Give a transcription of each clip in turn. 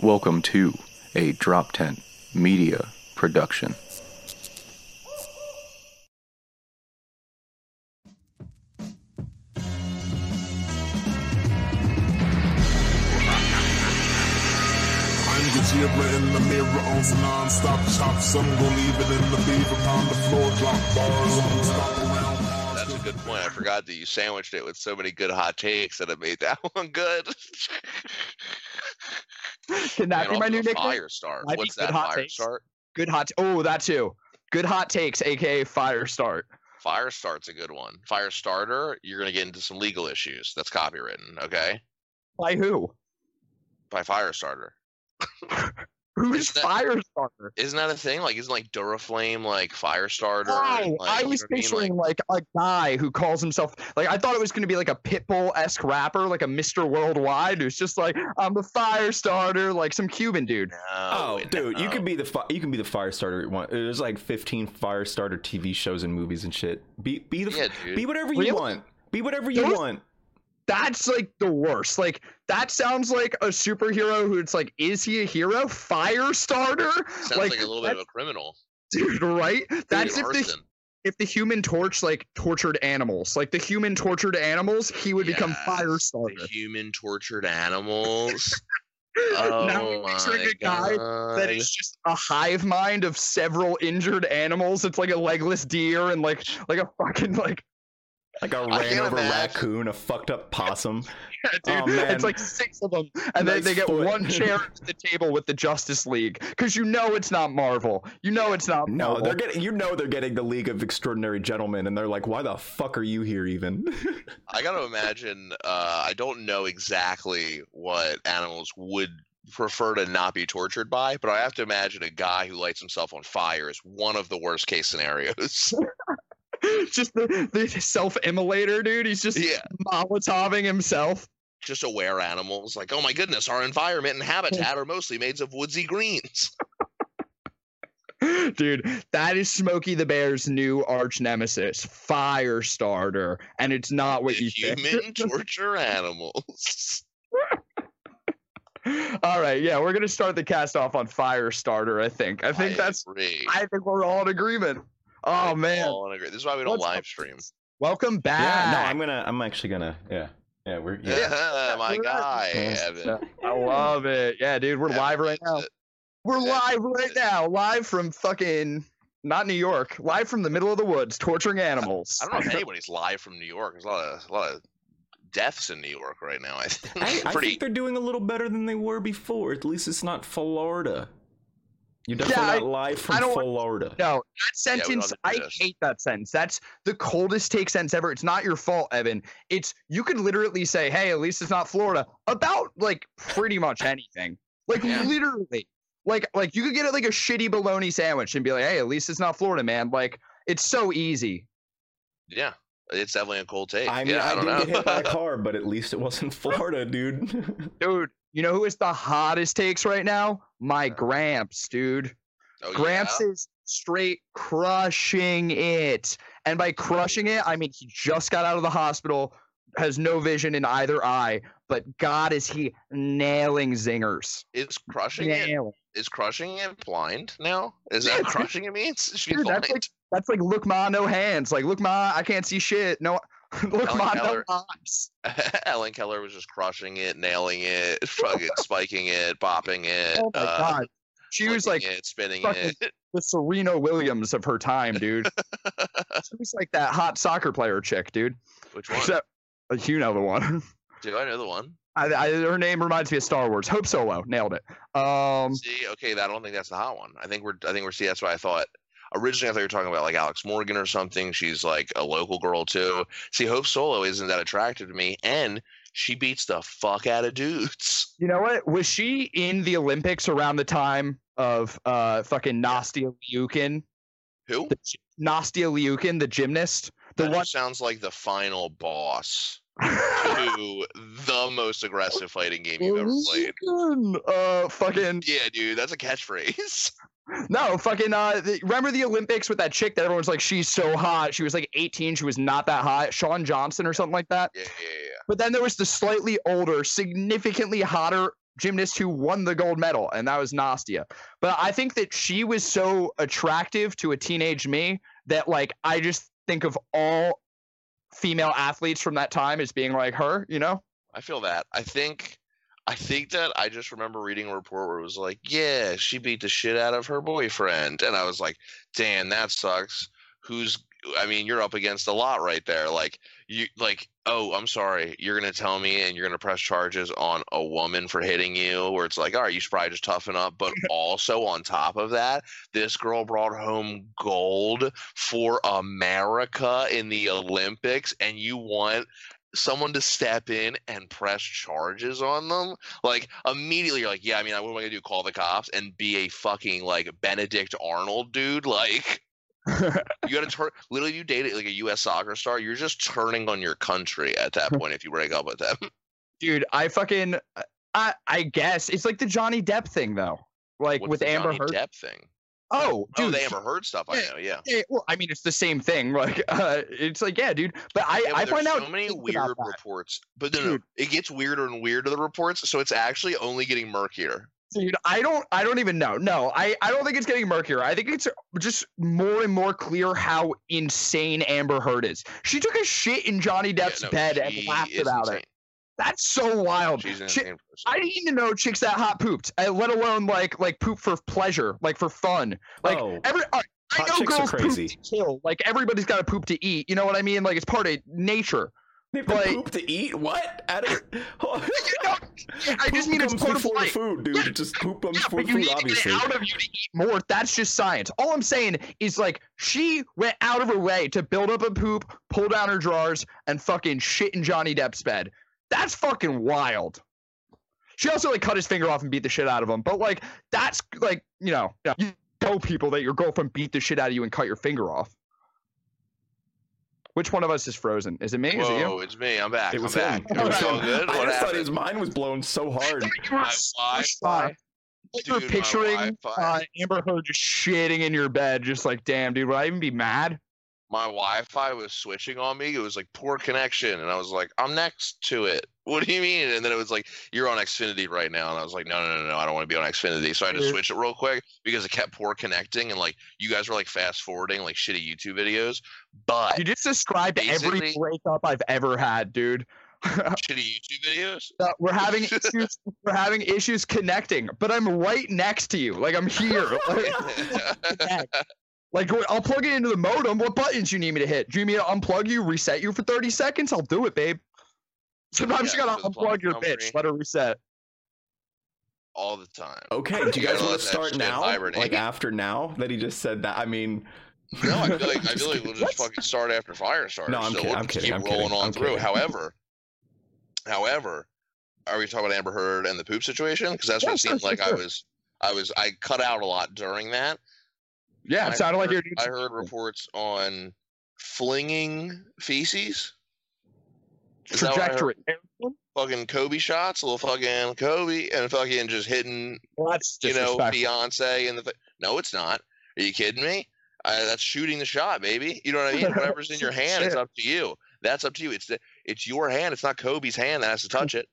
Welcome to a Drop Tent Media Production. I'm the zebra in the mirror on some non-stop chops. I'm leave it in the beaver upon the floor, drop bars on stop around That's a good point. I forgot that you sandwiched it with so many good hot takes that it made that one good. Can that And be my new nickname? Fire start. Might What's that? hot Fire start. Good hot. oh, that too. Good hot takes, aka fire start. Fire start's a good one. Fire starter. You're gonna get into some legal issues. That's copywritten. Okay. By who? By fire starter. Who's Is that- fire starter? Isn't that a thing? Like, isn't like Duraflame like Firestarter? Oh, like, I was know what mean? picturing like, a guy who calls himself like I thought it was gonna be like a Pitbull esque rapper, like a Mr. Worldwide, who's just like I'm the Firestarter, like some Cuban dude. No, Oh, dude, you no. can be the fi- you can be the fire starter you want. There's like 15 Firestarter TV shows and movies and shit. Be be the Yeah, be whatever you Really? want. Be whatever you Those- want. That's like the worst. Like that sounds like a superhero who it's like, is he a hero? Fire starter? Sounds like, a little bit of a criminal. dude, right? That's if the if the human torch like tortured animals, like the human tortured animals, he would become fire Yes, starter. The human tortured animals. now oh I'm picturing a guy god. that is just a hive mind of several injured animals. It's like a legless deer and like like a fucking like Like a ran over imagine. raccoon, a fucked up possum. dude, Oh, man. it's like six of them, and then they get foot. one chair at the table with the Justice League because you know it's not Marvel. You know it's not. No, Marvel. they're getting you know they're getting the League of Extraordinary Gentlemen, and they're like, why the fuck are you here even? I gotta imagine. Uh, I don't know exactly what animals would prefer to not be tortured by, but I have to imagine a guy who lights himself on fire is one of the worst case scenarios. just the, the self-immolator, dude. He's just yeah, Molotoving himself. just aware animals. Like, oh my goodness, our environment and habitat are mostly made of woodsy greens. Dude, that is Smokey the Bear's new arch nemesis, Firestarter, and it's not what you think. Human torture animals. All right, yeah, we're gonna start the cast off on Firestarter. I think. I think that's. agree. I think we're all in agreement. I Oh man, all agree. This is why we don't Let's- live stream. welcome back. yeah, back. no, I'm gonna I'm actually gonna yeah. Yeah, we're yeah. my we're guy. Evan. I love it. Yeah, dude, we're Evan live right now. it. We're Yeah, live right it- now, live from fucking not New York, live from the middle of the woods, torturing animals. I don't know if anybody's live from New York. There's a lot of a lot of deaths in New York right now. I think. I, I think they're doing a little better than they were before. At least it's not Florida. You're definitely I- not live from I don't- Florida. No, that Yeah, we don't sentence, have I to do this. hate that sentence. That's the coldest take sentence ever. It's not your fault, Evan. It's you could literally say, "Hey, at least it's not Florida," about like pretty much anything. Like Yeah. literally, like like you could get like a shitty bologna sandwich and be like, "Hey, at least it's not Florida, man." Like it's so easy. Yeah, it's definitely a cold take. I mean, yeah, I, I, don't did know. get hit by a car, but at least it wasn't Florida, dude. Dude, you know who is the hottest takes right now? My Gramps, dude. oh, Gramps yeah? is straight crushing it. And by crushing it, I mean he just got out of the hospital, has no vision in either eye, but God is he nailing zingers. is crushing it. Nailing. Is crushing it blind now? Is that crushing it means? Dude, that's like that's like look ma no hands. Like look ma, I can't see shit. No look ma Keller. Ellen Keller was just crushing it, nailing it, fucking spiking it, bopping it. Oh my uh, god. She was like it, spinning it. the Serena Williams of her time, dude. she was like that hot soccer player chick, dude. Which one? Except, uh, you know the one. Do I know the one? I, I, her name reminds me of Star Wars. Hope Solo, nailed it. Um, See, okay, I don't think that's the hot one. I think we're, I think we're. See, that's what I thought. Originally, I thought you were talking about like Alex Morgan or something. She's like a local girl too. See, Hope Solo isn't that attractive to me, and she beats the fuck out of dudes. you know what? Was she in the Olympics around the time of uh fucking Nastia Liukin? Who? The, Nastia Liukin, the gymnast, the that one. sounds like the final boss to the most aggressive fighting game you've ever played. Uh, fucking Yeah, dude, that's a catchphrase. no, fucking. Uh, the, remember the Olympics with that chick that everyone's like, she's so hot. She was like 18. She was not that hot. Shawn Johnson or something like that. Yeah, yeah, yeah. But then there was the slightly older, significantly hotter gymnast who won the gold medal, and that was Nastia. But I think that she was so attractive to a teenage me that like I just think of all female athletes from that time as being like her, you know? I feel that. I think I think that I just remember reading a report where it was like, yeah, she beat the shit out of her boyfriend. And I was like, damn, that sucks. Who's I mean, you're up against a lot right there. Like you like, oh, I'm sorry, you're gonna tell me and you're gonna press charges on a woman for hitting you, where it's like, all right, you should probably just toughen up. But also on top of that, this girl brought home gold for America in the Olympics, and you want someone to step in and press charges on them like immediately you're like yeah i mean what am i gonna do call the cops and be a fucking like benedict arnold dude like you got to turn. Literally, you date like a U.S. soccer star. You're just turning on your country at that point if you break up with them. Dude, I fucking, I, I guess it's like the Johnny Depp thing though. Like What's with Amber Heard. Depp thing. Oh, Oh, dude. the Amber Heard stuff. I know. Yeah. yeah, well, I mean, it's the same thing. Like, uh, it's like, yeah, dude. But I, Yeah, but I find so out many weird reports, but no, no, it gets weirder and weirder the reports. So it's actually only getting murkier. Dude, I don't I don't even know. No, I, I don't think it's getting murkier. I think it's just more and more clear how insane Amber Heard is. She took a shit in Johnny Yeah, Depp's no, bed and laughed about insane. it. That's so wild. She's an Chi- insane person. I didn't even know chicks that hot pooped, uh, let alone like like poop for pleasure, like for fun. Like Oh. every all right, I Hot know chicks are girls crazy. poop to kill. Like everybody's got to poop to eat. You know what I mean? Like it's part of nature. They have to Like- poop to eat? What? Out of, I just Poop mean it's comes part of life. food, dude. Yeah. Just poop comes Yeah, before but you food, need to obviously. get out of you to eat more. That's just science. All I'm saying is like she went out of her way to build up a poop, pull down her drawers, and fucking shit in Johnny Depp's bed. That's fucking wild. She also like cut his finger off and beat the shit out of him. But like that's like you know you tell people that your girlfriend beat the shit out of you and cut your finger off. Which one of us is frozen? Is it me? Is it you? Whoa, it's me. I'm back. It was I'm him. back. It was It's all him. good. I just thought his mind was blown so hard. You were My Wi-Fi. you're picturing uh, Amber Heard just shitting in your bed, just like, damn, dude, would I even be mad? My Wi-Fi was switching on me. It was like poor connection, and I was like, "I'm next to it." What do you mean? And then it was like, "You're on Xfinity right now," and I was like, "No, no, no, no, I don't want to be on Xfinity." So I just Dude. switched it real quick because it kept poor connecting, and like you guys were like fast forwarding like shitty YouTube videos, but You just described every breakup I've ever had, dude. shitty YouTube videos. Uh, we're having issues. We're having issues connecting, but I'm right next to you. Like I'm here. Like, like, I'll plug it into the modem. What buttons you need me to hit? Do you need me to unplug you, reset you for 30 seconds? I'll do it, babe. Sometimes Yeah, you gotta for the plug unplug your company. bitch, let her reset. All the time. Okay, do you guys want to start now? hibernate. Like after now that he just said that? I mean, No, I feel like I Just feel like we'll just fucking start after fire starts. No, I'm so kidding, we'll I'm kidding, keep I'm rolling kidding, on I'm through. kidding. However, however, are we talking about Amber Heard and the poop situation? Because that's Yeah, what it sure, seemed sure, like I was. I was. I cut out a lot during that. Yeah, it sounded like heard, I heard reports on flinging feces. Is that what I heard? trajectory. Fucking Kobe shots, a little fucking Kobe, and fucking just hitting Well, you know. Beyonce and the. No, it's not. Are you kidding me? Uh, that's shooting the shot, baby. You know what I mean? Whatever's in your hand, it's up to you. That's up to you. It's the, it's your hand. It's not Kobe's hand that has to touch it.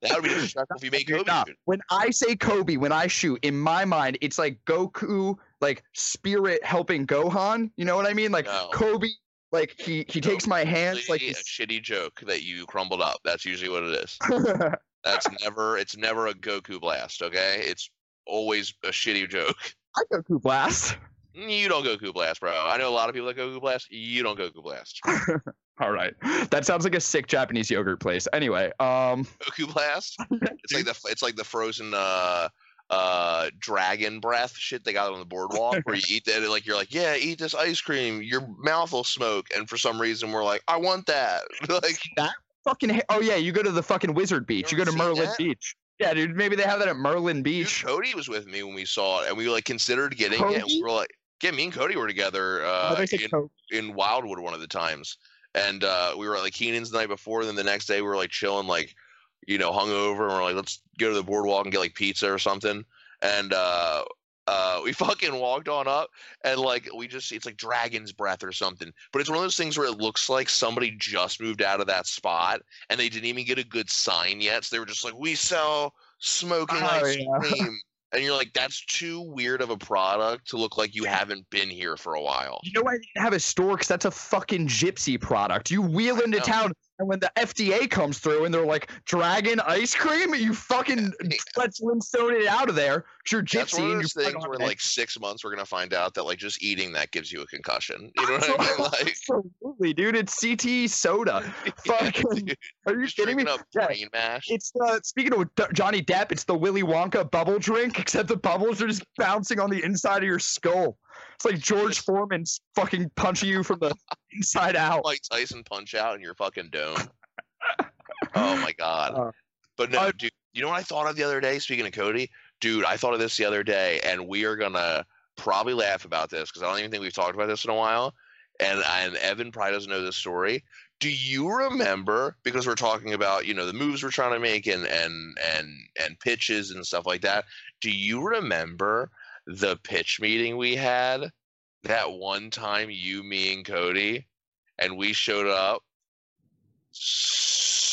That would be disrespectful if you made Dude, Kobe nah. When I say Kobe, when I shoot, in my mind, it's like Goku, like spirit helping Gohan. You know what I mean? Like No. Kobe, like he he No, takes my hands like a shitty joke that you crumbled up. That's usually what it is. That's never. It's never a Goku blast. Okay, it's always a shitty joke. I Goku blast. You don't Goku blast, bro. I know a lot of people that Goku blast. You don't Goku blast. All right, that sounds like a sick Japanese yogurt place. Anyway, um, Goku blast. It's like the it's like the frozen uh uh dragon breath shit they got on the boardwalk where you eat that like you're like yeah eat this ice cream your mouth will smoke and for some reason we're like I want that like that fucking oh yeah, you go to the fucking Wizard Beach. You, You go to Merlin that? Beach. Yeah, dude. Maybe they have that at Merlin dude, Beach. Cody was with me when we saw it and we like considered getting it and we were like yeah me and Cody were together Oh, uh in, in Wildwood one of the times, and uh, we were at like Keenan's the night before. And then the next day we were like chilling, like you know, hungover, and we're like, let's go to the boardwalk and get like pizza or something. And uh, uh, we fucking walked on up, and like we just it's like dragon's breath or something. But it's one of those things where it looks like somebody just moved out of that spot, and they didn't even get a good sign yet. So they were just like, we sell smoking Oh, ice yeah. cream. And you're like, that's too weird of a product to look like you haven't been here for a while. You know didn't have a store? Because that's a fucking gypsy product. You wheel into town, and when the FDA comes through and they're like, "Dragon ice cream," you fucking Yeah. let Flintstone it out of there. You're That's one of those things where like six months we're gonna find out that like just eating that gives you a concussion. You know what I mean? Like Absolutely, dude. It's CT soda. Fucking, are you just kidding me? Yeah. mash. It's uh, speaking of D- Johnny Depp, it's the Willy Wonka bubble drink, except the bubbles are just bouncing on the inside of your skull. It's like George Foreman's fucking punching you from the inside out. Like Tyson punch out in your fucking dome. oh my god. Uh, But no, uh, dude. You know what I thought of the other day? Speaking of Cody, dude, I thought of this the other day, and we are gonna probably laugh about this because I don't even think we've talked about this in a while. And and Evan probably doesn't know this story. Do you remember? Because we're talking about you know the moves we're trying to make and and and and pitches and stuff like that. Do you remember the pitch meeting we had that one time? You, me, and Cody, and we showed up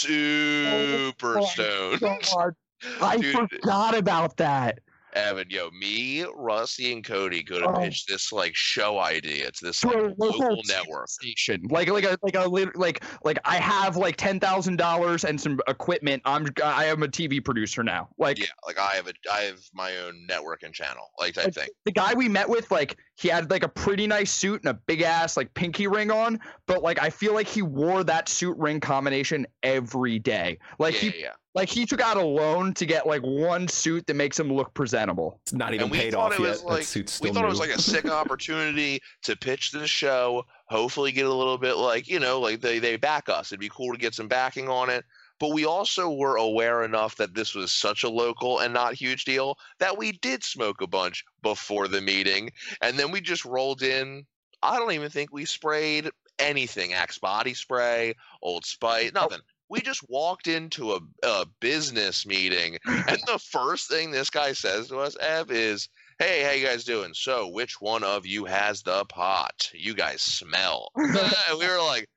super stoned. I Dude, forgot about that. Evan, yo, me, Rusty, and Cody go to Oh. pitch this like show idea to this like, local local network. station, like like a like a like like I have like ten thousand dollars and some equipment. I'm I am a TV producer now. Like Yeah, like I have a I have my own network and channel, like type Like, thing. the guy we met with, like, he had like a pretty nice suit and a big ass like pinky ring on, but like I feel like he wore that suit ring combination every day. Like yeah, he yeah. Like he took out a loan to get like one suit that makes him look presentable. It's not even And we paid thought off it yet. was that like suit's still we thought it was like a sick opportunity to pitch this show. Hopefully, get a little bit like you know, like they they back us. It'd be cool to get some backing on it. But we also were aware enough that this was such a local and not huge deal that we did smoke a bunch before the meeting, and then we just rolled in. I don't even think we sprayed anything. Axe body spray, Old Spice, nothing. We just walked into a, a business meeting, and the first thing this guy says to us, Ev, is, "Hey, how you guys doing? So, which one of you has the pot? You guys smell." and we were like,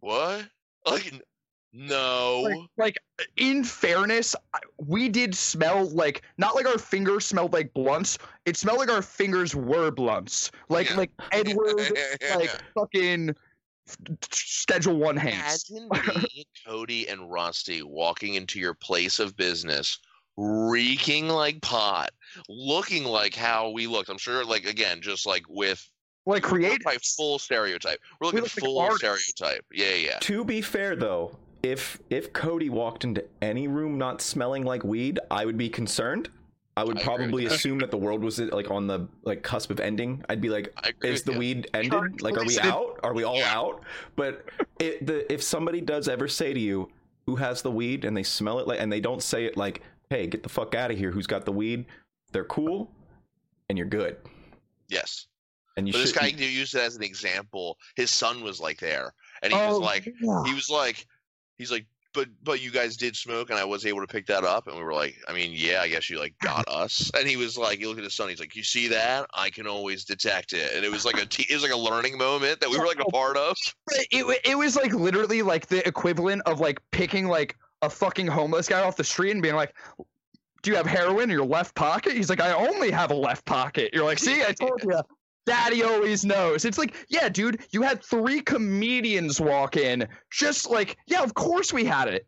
"What? Like, no." Like, like in fairness, we did smell like not like our fingers smelled like blunts. It smelled like our fingers were blunts. Like Yeah. like Edward, like fucking Schedule One hands. Imagine me, Cody, and Rusty walking into your place of business, reeking like pot, looking like how we looked. I'm sure, like again, just like with Like creative. by full stereotype. We're We look full artists. stereotype. Yeah, yeah. To be fair, though, if if Cody walked into any room not smelling like weed, I would be concerned. I would I probably assume that the world was like on the like cusp of ending. I'd be like, agree is the you. weed ended? Like, are we Listen- out? Are we all Yeah. out? But it, the if somebody does ever say to you, "Who has the weed?" and they smell it like, and they don't say it like, "Hey, get the fuck out of here." Who's got the weed? They're cool, and you're good. Yes. And you But this guy you used it as an example. His son was like there, and he Oh, was like, yeah. he was like, he's like, but but you guys did smoke, and I was able to pick that up, and we were like, I mean, yeah, I guess you like got us. And he was like, he looked at his son, he's like, you see that? I can always detect it, and it was like a it was like a learning moment that we were like a part of. it, it was like literally like the equivalent of like picking like a fucking homeless guy off the street and being like do you have heroin in your left pocket he's like i only have a left pocket you're like see i told you daddy always knows it's like yeah dude you had three comedians walk in just like yeah of course we had it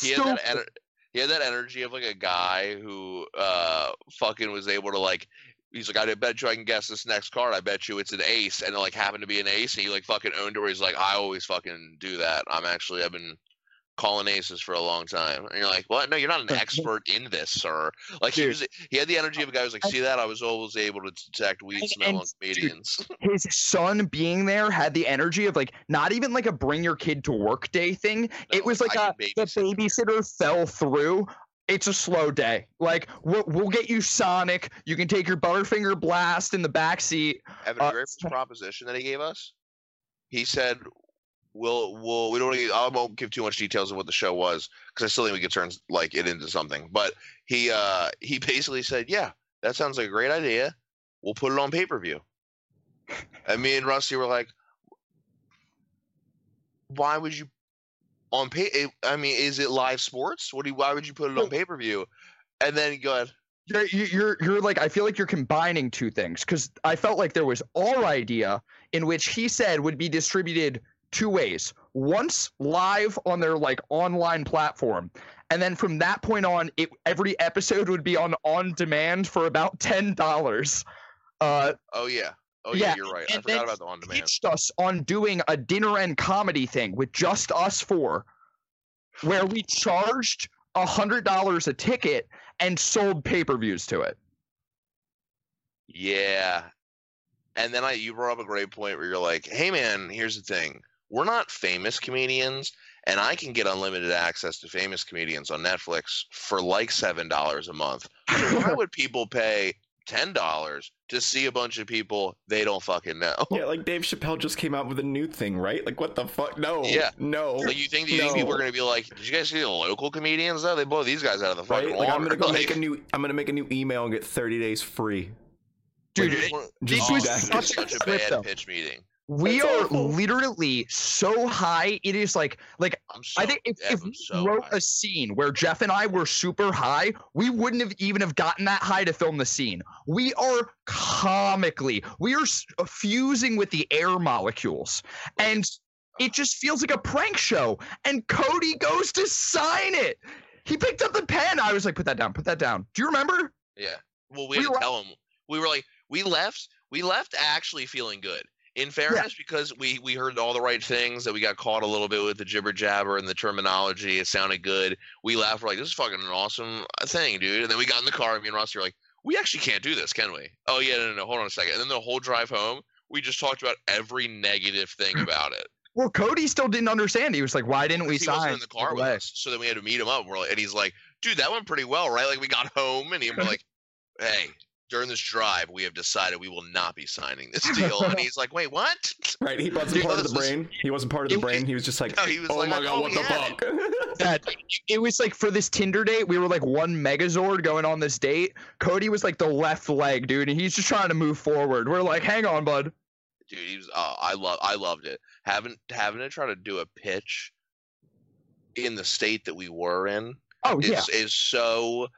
He had that ener- he had that energy of like a guy who uh fucking was able to like he's like I bet you I can guess this next card. I bet you it's an ace, and it like happened to be an ace, and he like fucking owned it. Where he's like, I always fucking do that. I'm actually I've been calling aces for a long time, and you're like, well, No, you're not an expert in this, sir. Like he was he had the energy of a guy who's like, see that? I was always able to detect weed smell on comedians. his son being there had the energy of like not even like a bring your kid to work day thing it was like I a the babysit. babysitter fell through it's a slow day like we'll, we'll get you sonic you can take your butterfinger blast in the back seat Evan, uh, proposition that he gave us? He said, "We'll, we'll, we don't. I won't give too much details of what the show was because I still think we could turn like it into something." But he, uh, he basically said, "Yeah, that sounds like a great idea. We'll put it on pay per view." And me and Rusty were like, "Why would you on pay. I mean, is it live sports? What do you? Why would you put it on pay per view? And then go ahead. You're, you're you're like I feel like you're combining two things because I felt like there was our idea in which he said would be distributed two ways. Once live on their like online platform, and then from that point on, it every episode would be on on demand for about ten dollars. Uh, Oh yeah. Oh yeah, Yeah, you're right. I forgot about the on demand. pitched us on doing a dinner and comedy thing with just us four, where we charged a hundred dollars a ticket and sold pay per views to it. Yeah. And then I you brought up a great point where you're like, hey man, here's the thing. We're not famous comedians, and I can get unlimited access to famous comedians on Netflix for like seven dollars a month. Why would people pay ten dollars to see a bunch of people they don't fucking know? Yeah, like Dave Chappelle just came out with a new thing, right? Like what the fuck? No. Yeah. No. Like you think, do you think people are gonna be like, did you guys see the local comedians though? They blow these guys out of the fucking right? Like I'm gonna go Like, make a new I'm gonna make a new email and get 30 days free. Dude, like, it- what- just oh, do that. such a bad though. pitch meeting. We That's are awful. literally so high. It is like like so, I think if, yeah, if we so wrote high. a scene where Jeff and I were super high, we wouldn't have even have gotten that high to film the scene. We are comically, we are uh, fusing with the air molecules, and it just feels like a prank show. And Cody goes to sign it. He picked up the pen. I was like, "Put that down. Put that down." Do you remember? Yeah. Well, we We had to tell him. We were like, we left. We left actually feeling good. In fairness, because we we heard all the right things, that we got caught a little bit with the jibber jabber and the terminology. It sounded good. We laughed. We're like, this is fucking an awesome uh, thing, dude. And then we got in the car. and Me and Ross were like, we actually can't do this, can we? Oh yeah, no, no, no. Hold on a second. And then the whole drive home, we just talked about every negative thing about it. Well, Cody still didn't understand. He was like, "Why didn't we he sign?" wasn't in the car with us, so then we had to meet him up. And, we're like, and he's like, "Dude, that went pretty well, right?" Like we got home, and he was like, "Hey, during this drive, we have decided we will not be signing this deal." and he's like, "Wait, what?" Right? He wasn't Dude, part of the this brain. He wasn't part of the It- brain. He was just like, No, he was oh like, my god, thought what the had fuck? that it was like for this Tinder date, we were like one Megazord going on this date. Cody was like the left leg, dude, and he's just trying to move forward. We're like, hang on, bud. Dude, he was. Uh, I love. I loved it. Having having to try to do a pitch in the state that we were in Oh is yeah, is so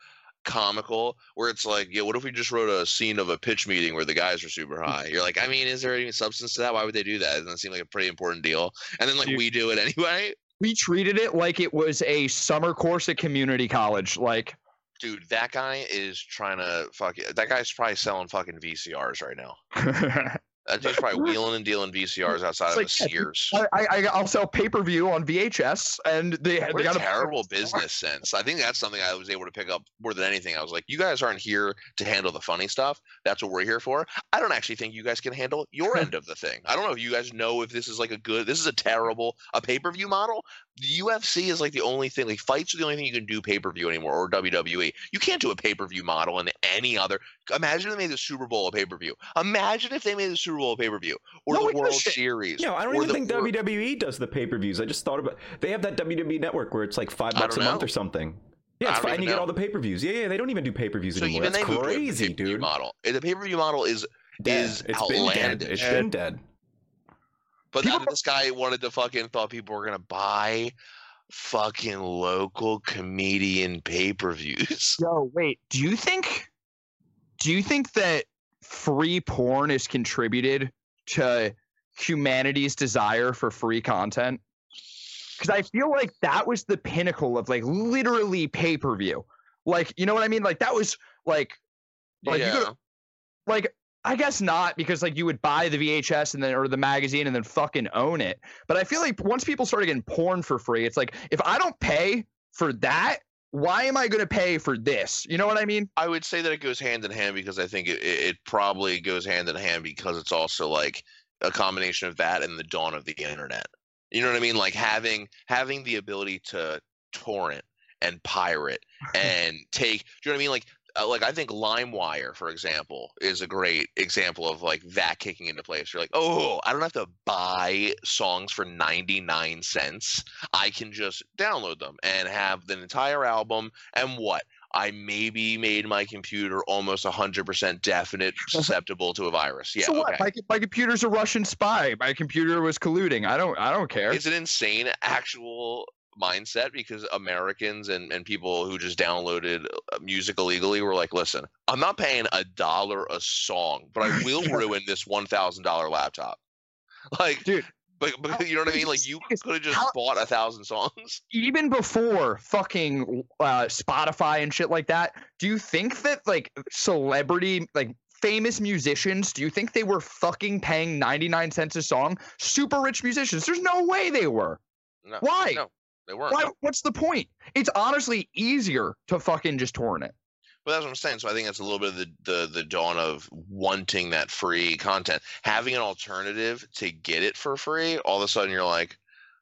comical where it's like yeah what if we just wrote a scene of a pitch meeting where the guys are super high? You're like i mean is there any substance to that? Why would they do that? Doesn't that seem like a pretty important deal? And then like Dude. we do it anyway. We treated it like it was a summer course at community college. Like, dude that guy is trying to fuck it. That guy's probably selling fucking vcrs right now that dude's probably wheeling and dealing vcrs outside It's of like, dude, sears I, I I'll sell pay per view on VHS, and they, they What got a terrible business sense. I think that's something I was able to pick up more than anything. I was like, you guys aren't here to handle the funny stuff. That's what we're here for. I don't actually think you guys can handle your end of the thing. I don't know if you guys know if this is like a good, this is a terrible, a pay per view model. The UFC is like the only thing, like fights are the only thing you can do pay per view anymore, or WWE. You can't do a pay per view model in any other. Imagine if they made the Super Bowl a pay per view. Imagine if they made the Super Bowl a pay per view, or No the one gives a World. Series. Yeah, I don't even think WWE does the pay per views. I just thought about they have that WWE network where it's like five bucks a don't month or something. Yeah, it's fine. You get all the pay per views. Yeah, yeah, they don't even do pay per views So anymore. even That's they moved to a crazy, dude. Model. The pay per view model is Dead. is It's been dead. outlandish. It's been dead. But People- then this guy wanted to fucking thought people were gonna buy fucking local comedian pay per views. Yo, wait. Do you think? Do you think that free porn is contributed to humanity's desire for free content? Because I feel like that was the pinnacle of like literally pay per view. Like, you know what I mean? Like that was like, like you yeah. could, like I guess not because like you would buy the VHS and then or the magazine and then fucking own it. But I feel like once people started getting porn for free, it's like if I don't pay for that, why am I going to pay for this? You know what I mean? I would say that it goes hand in hand because I think it, it probably goes hand in hand because it's also like a combination of that and the dawn of the internet. You know what I mean? Like having having the ability to torrent and pirate and take. Do you know what I mean? Like uh, like I think LimeWire, for example, is a great example of like that kicking into place. You're like, oh, I don't have to buy songs for 99 cents. I can just download them and have the entire album. And what? I maybe made my computer almost 100% definite susceptible to a virus. Yeah, so what? okay. My, my computer's a Russian spy. My computer was colluding. I don't. I don't care. It's an insane actual mindset because Americans and, and people who just downloaded uh, music illegally were like, listen, I'm not paying a dollar a song, but I will ruin this one thousand dollar laptop. Like, Dude, but, but you know what I mean? Like, you could have just How- bought a thousand songs. even before fucking uh, Spotify and shit like that, do you think that like celebrity, like famous musicians, do you think they were fucking paying 99 cents a song? Super rich musicians. There's no way they were. No, Why? No, they weren't. Why? What's the point? It's honestly easier to fucking just torrent it. But that's what I'm saying. So I think that's a little bit of the, the the dawn of wanting that free content, having an alternative to get it for free. All of a sudden, you're like,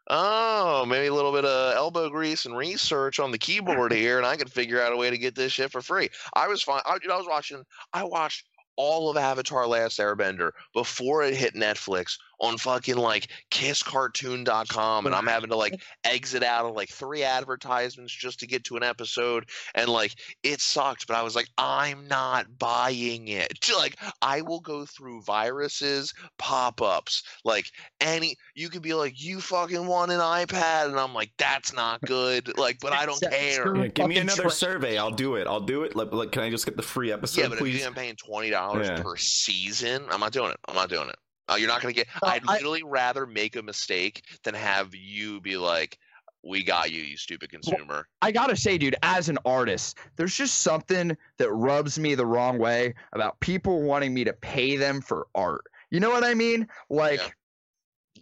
oh, maybe a little bit of elbow grease and research on the keyboard here, and I can figure out a way to get this shit for free. I was fine. I, I was watching. I watched all of Avatar: Last Airbender before it hit Netflix on fucking like KissCartoon.com, and I'm having to like exit out of like three advertisements just to get to an episode and like it sucked but i was like i'm not buying it like i will go through viruses pop-ups like any you could be like you fucking want an ipad and i'm like that's not good like but i don't care. Yeah, give me another trash. survey. I'll do it. I'll do it. Like, like, can I just get the free episode, yeah but if please? you think i'm paying $20 Yeah. per season i'm not doing it i'm not doing it uh, you're not gonna get Uh, i'd I- literally rather make a mistake than have you be like we got you you stupid consumer I gotta say, dude, as an artist, there's just something that rubs me the wrong way about people wanting me to pay them for art. You know what I mean? Like,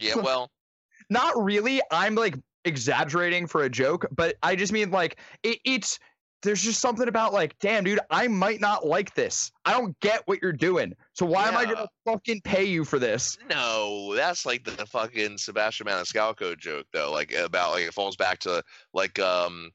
yeah well not really. I'm like exaggerating for a joke, but I just mean like it, it's there's just something about like, damn, dude, I might not like this. I don't get what you're doing. So why am I gonna fucking pay you for this? No, that's like the fucking Sebastian Maniscalco joke though. Like about like it falls back to like um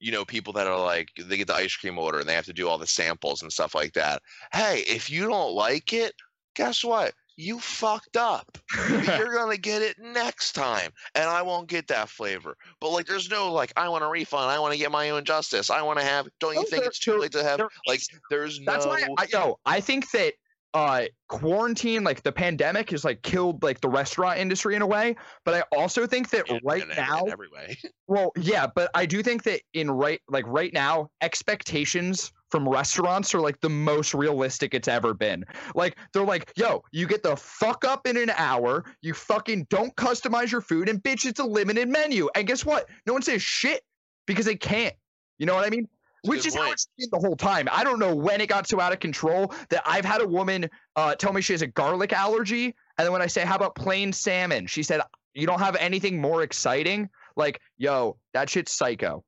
you know people that are like they get the ice cream order and they have to do all the samples and stuff like that. Hey, if you don't like it, guess what? You fucked up. You're gonna get it next time, and I won't get that flavor. But like, there's no like, I want a refund. I want to get my own justice. I want to have. Don't you No, think it's too late to have? Like, is- there's That's no. why, I, yo, I think that uh quarantine, like the pandemic, has like killed like the restaurant industry in a way. But I also think that in- right in now, in every way. Well, yeah, but I do think that in right like right now, expectations from restaurants are like the most realistic it's ever been. Like they're like, "Yo, you get the fuck up in an hour. You fucking don't customize your food, and bitch, it's a limited menu." And guess what? No one says shit because they can't. You know what I mean? Which is how it's been the whole time. I don't know when it got so out of control that I've had a woman uh, tell me she has a garlic allergy, and then when I say, "How about plain salmon?" she said, "You don't have anything more exciting." Like, yo, that shit's psycho.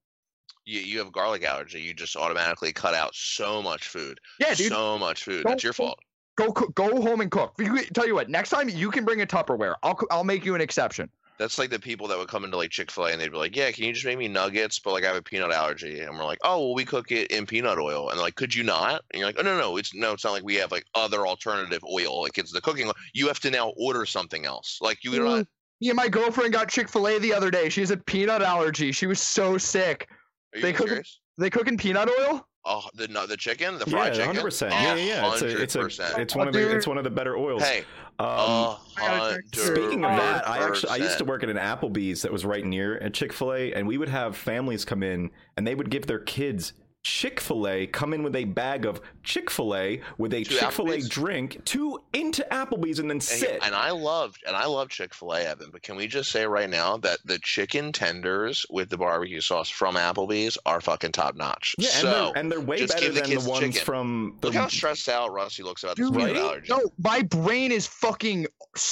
You, you have a garlic allergy, you just automatically cut out so much food. Yeah, dude. So much food. Don't- That's your fault. Go cook, go home and cook. Tell you what, next time you can bring a Tupperware. I'll I'll make you an exception. That's like the people that would come into like Chick Fil A and they'd be like, "Yeah, can you just make me nuggets?" But like I have a peanut allergy, and we're like, "Oh, well, we cook it in peanut oil." And they're like, "Could you not?" And you're like, "Oh no, no, it's no, it's not like we have like other alternative oil. Like it's the cooking. oil. You have to now order something else. Like you don't." Mm, Me and my girlfriend got Chick Fil A the other day. She has a peanut allergy. She was so sick. Are you they cook serious? They cook in peanut oil. Oh, the no, the chicken, the Yeah, fried chicken. 100. percent Yeah, yeah, yeah. It's a, it's a, it's one of the, it's one of the better oils. Hey, Um, a gotta check too. Speaking of that, I actually I used to work at an Applebee's that was right near a Chick Fil A, and we would have families come in, and they would give their kids Chick Fil A, come in with a bag of Chick Fil A with a Chick Fil A drink to into Applebee's, and then And, sit. and I loved and I love Chick Fil A, Evan. But can we just say right now that the chicken tenders with the barbecue sauce from Applebee's are fucking top notch. yeah, and, they're, and they're way better the than the ones chicken. from the. look how stressed out Rusty looks about this Dude, peanut right? allergy. No, my brain is fucking.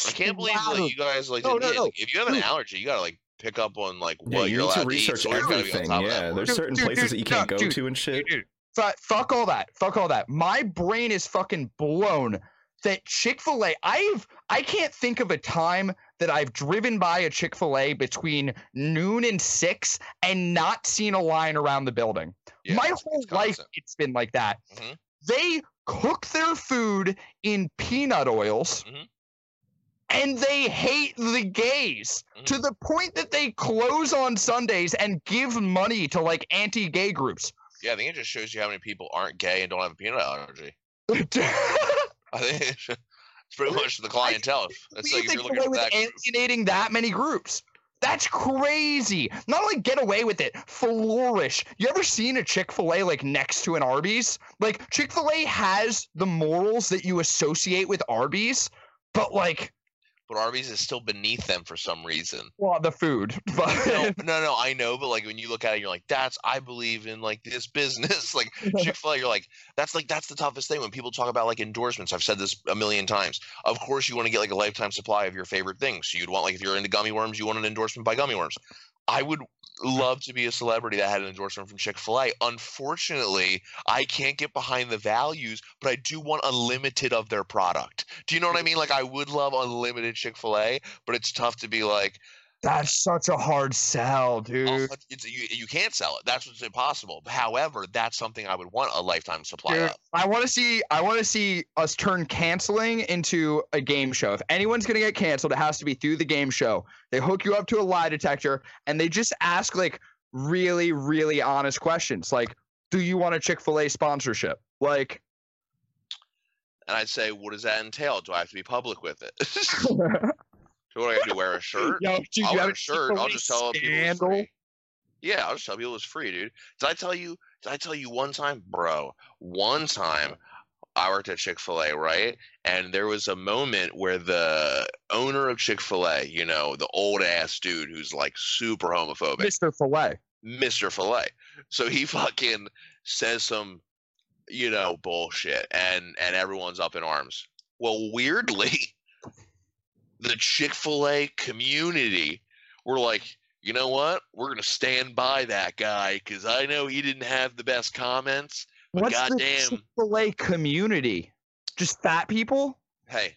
I can't believe like, you guys like, No, no, no. like, if you have an allergy, you gotta like pick up on like yeah, what you you're need to allowed to eat. research So you gotta be on everything. Yeah, there's Dude, certain dude, places dude, that you can't no, go dude, to and shit. Dude, fuck, fuck all that. Fuck all that. My brain is fucking blown that Chick-fil-A, I've I can't think of a time that I've driven by a Chick-fil-A between noon and six and not seen a line around the building. Yeah, My whole it's life constant. it's been like that. Mhm. They cook their food in peanut oils. Mhm. And they hate the gays to Mhm. the point that they close on Sundays and give money to like anti-gay groups. Yeah, I think it just shows you how many people aren't gay and don't have a peanut allergy. I think it's pretty much the clientele. It's like if think you're looking with that group. alienating that many groups. That's crazy. Not only get away with it, flourish. You ever seen a Chick fil A like next to an Arby's? Like, Chick fil A has the morals that you associate with Arby's, but like, But Arby's is still beneath them for some reason. well, the food. But No, no, no, I know, but like when you look at it, you're like, that's I believe in like this business. like Chick Fil A, you're like, that's like that's the toughest thing when people talk about like endorsements. I've said this a million times. Of course, you want to get like a lifetime supply of your favorite things. So you'd want like if you're into gummy worms, you want an endorsement by gummy worms. I would love to be a celebrity that had an endorsement from Chick Fil A. Unfortunately, I can't get behind the values, but I do want unlimited of their product. Do you know what I mean? Like I would love unlimited Chick Fil A, but it's tough to be like, that's such a hard sell, oh, dude. Oh, it's, you, you can't sell it. That's what's impossible. However, that's something I would want a lifetime supply Dude, of. I want to see. I want to see us turn canceling into a game show. If anyone's gonna get canceled, it has to be through the game show. They hook you up to a lie detector, and they just ask like really, really honest questions, like, "Do you want a Chick Fil A sponsorship?" Like, And I'd say, what does that entail? Do I have to be public with it? do I have to wear a shirt? yo, dude, I'll wear a shirt. I'll just tell people it's scandal. free. Yeah, I'll just tell people it's free, dude. Did I tell you? Did I tell you one time, bro? One time, I worked at Chick Fil A, right? And there was a moment where the owner of Chick Fil A, you know, the old ass dude who's like super homophobic, Mr. Filet. Mr. Filet. So he fucking says some, you know, bullshit, and and everyone's up in arms. Well, weirdly, the Chick Fil A community were like, you know what? We're gonna stand by that guy because I know he didn't have the best comments. But What's goddamn, the Chick Fil A community? Just fat people? hey,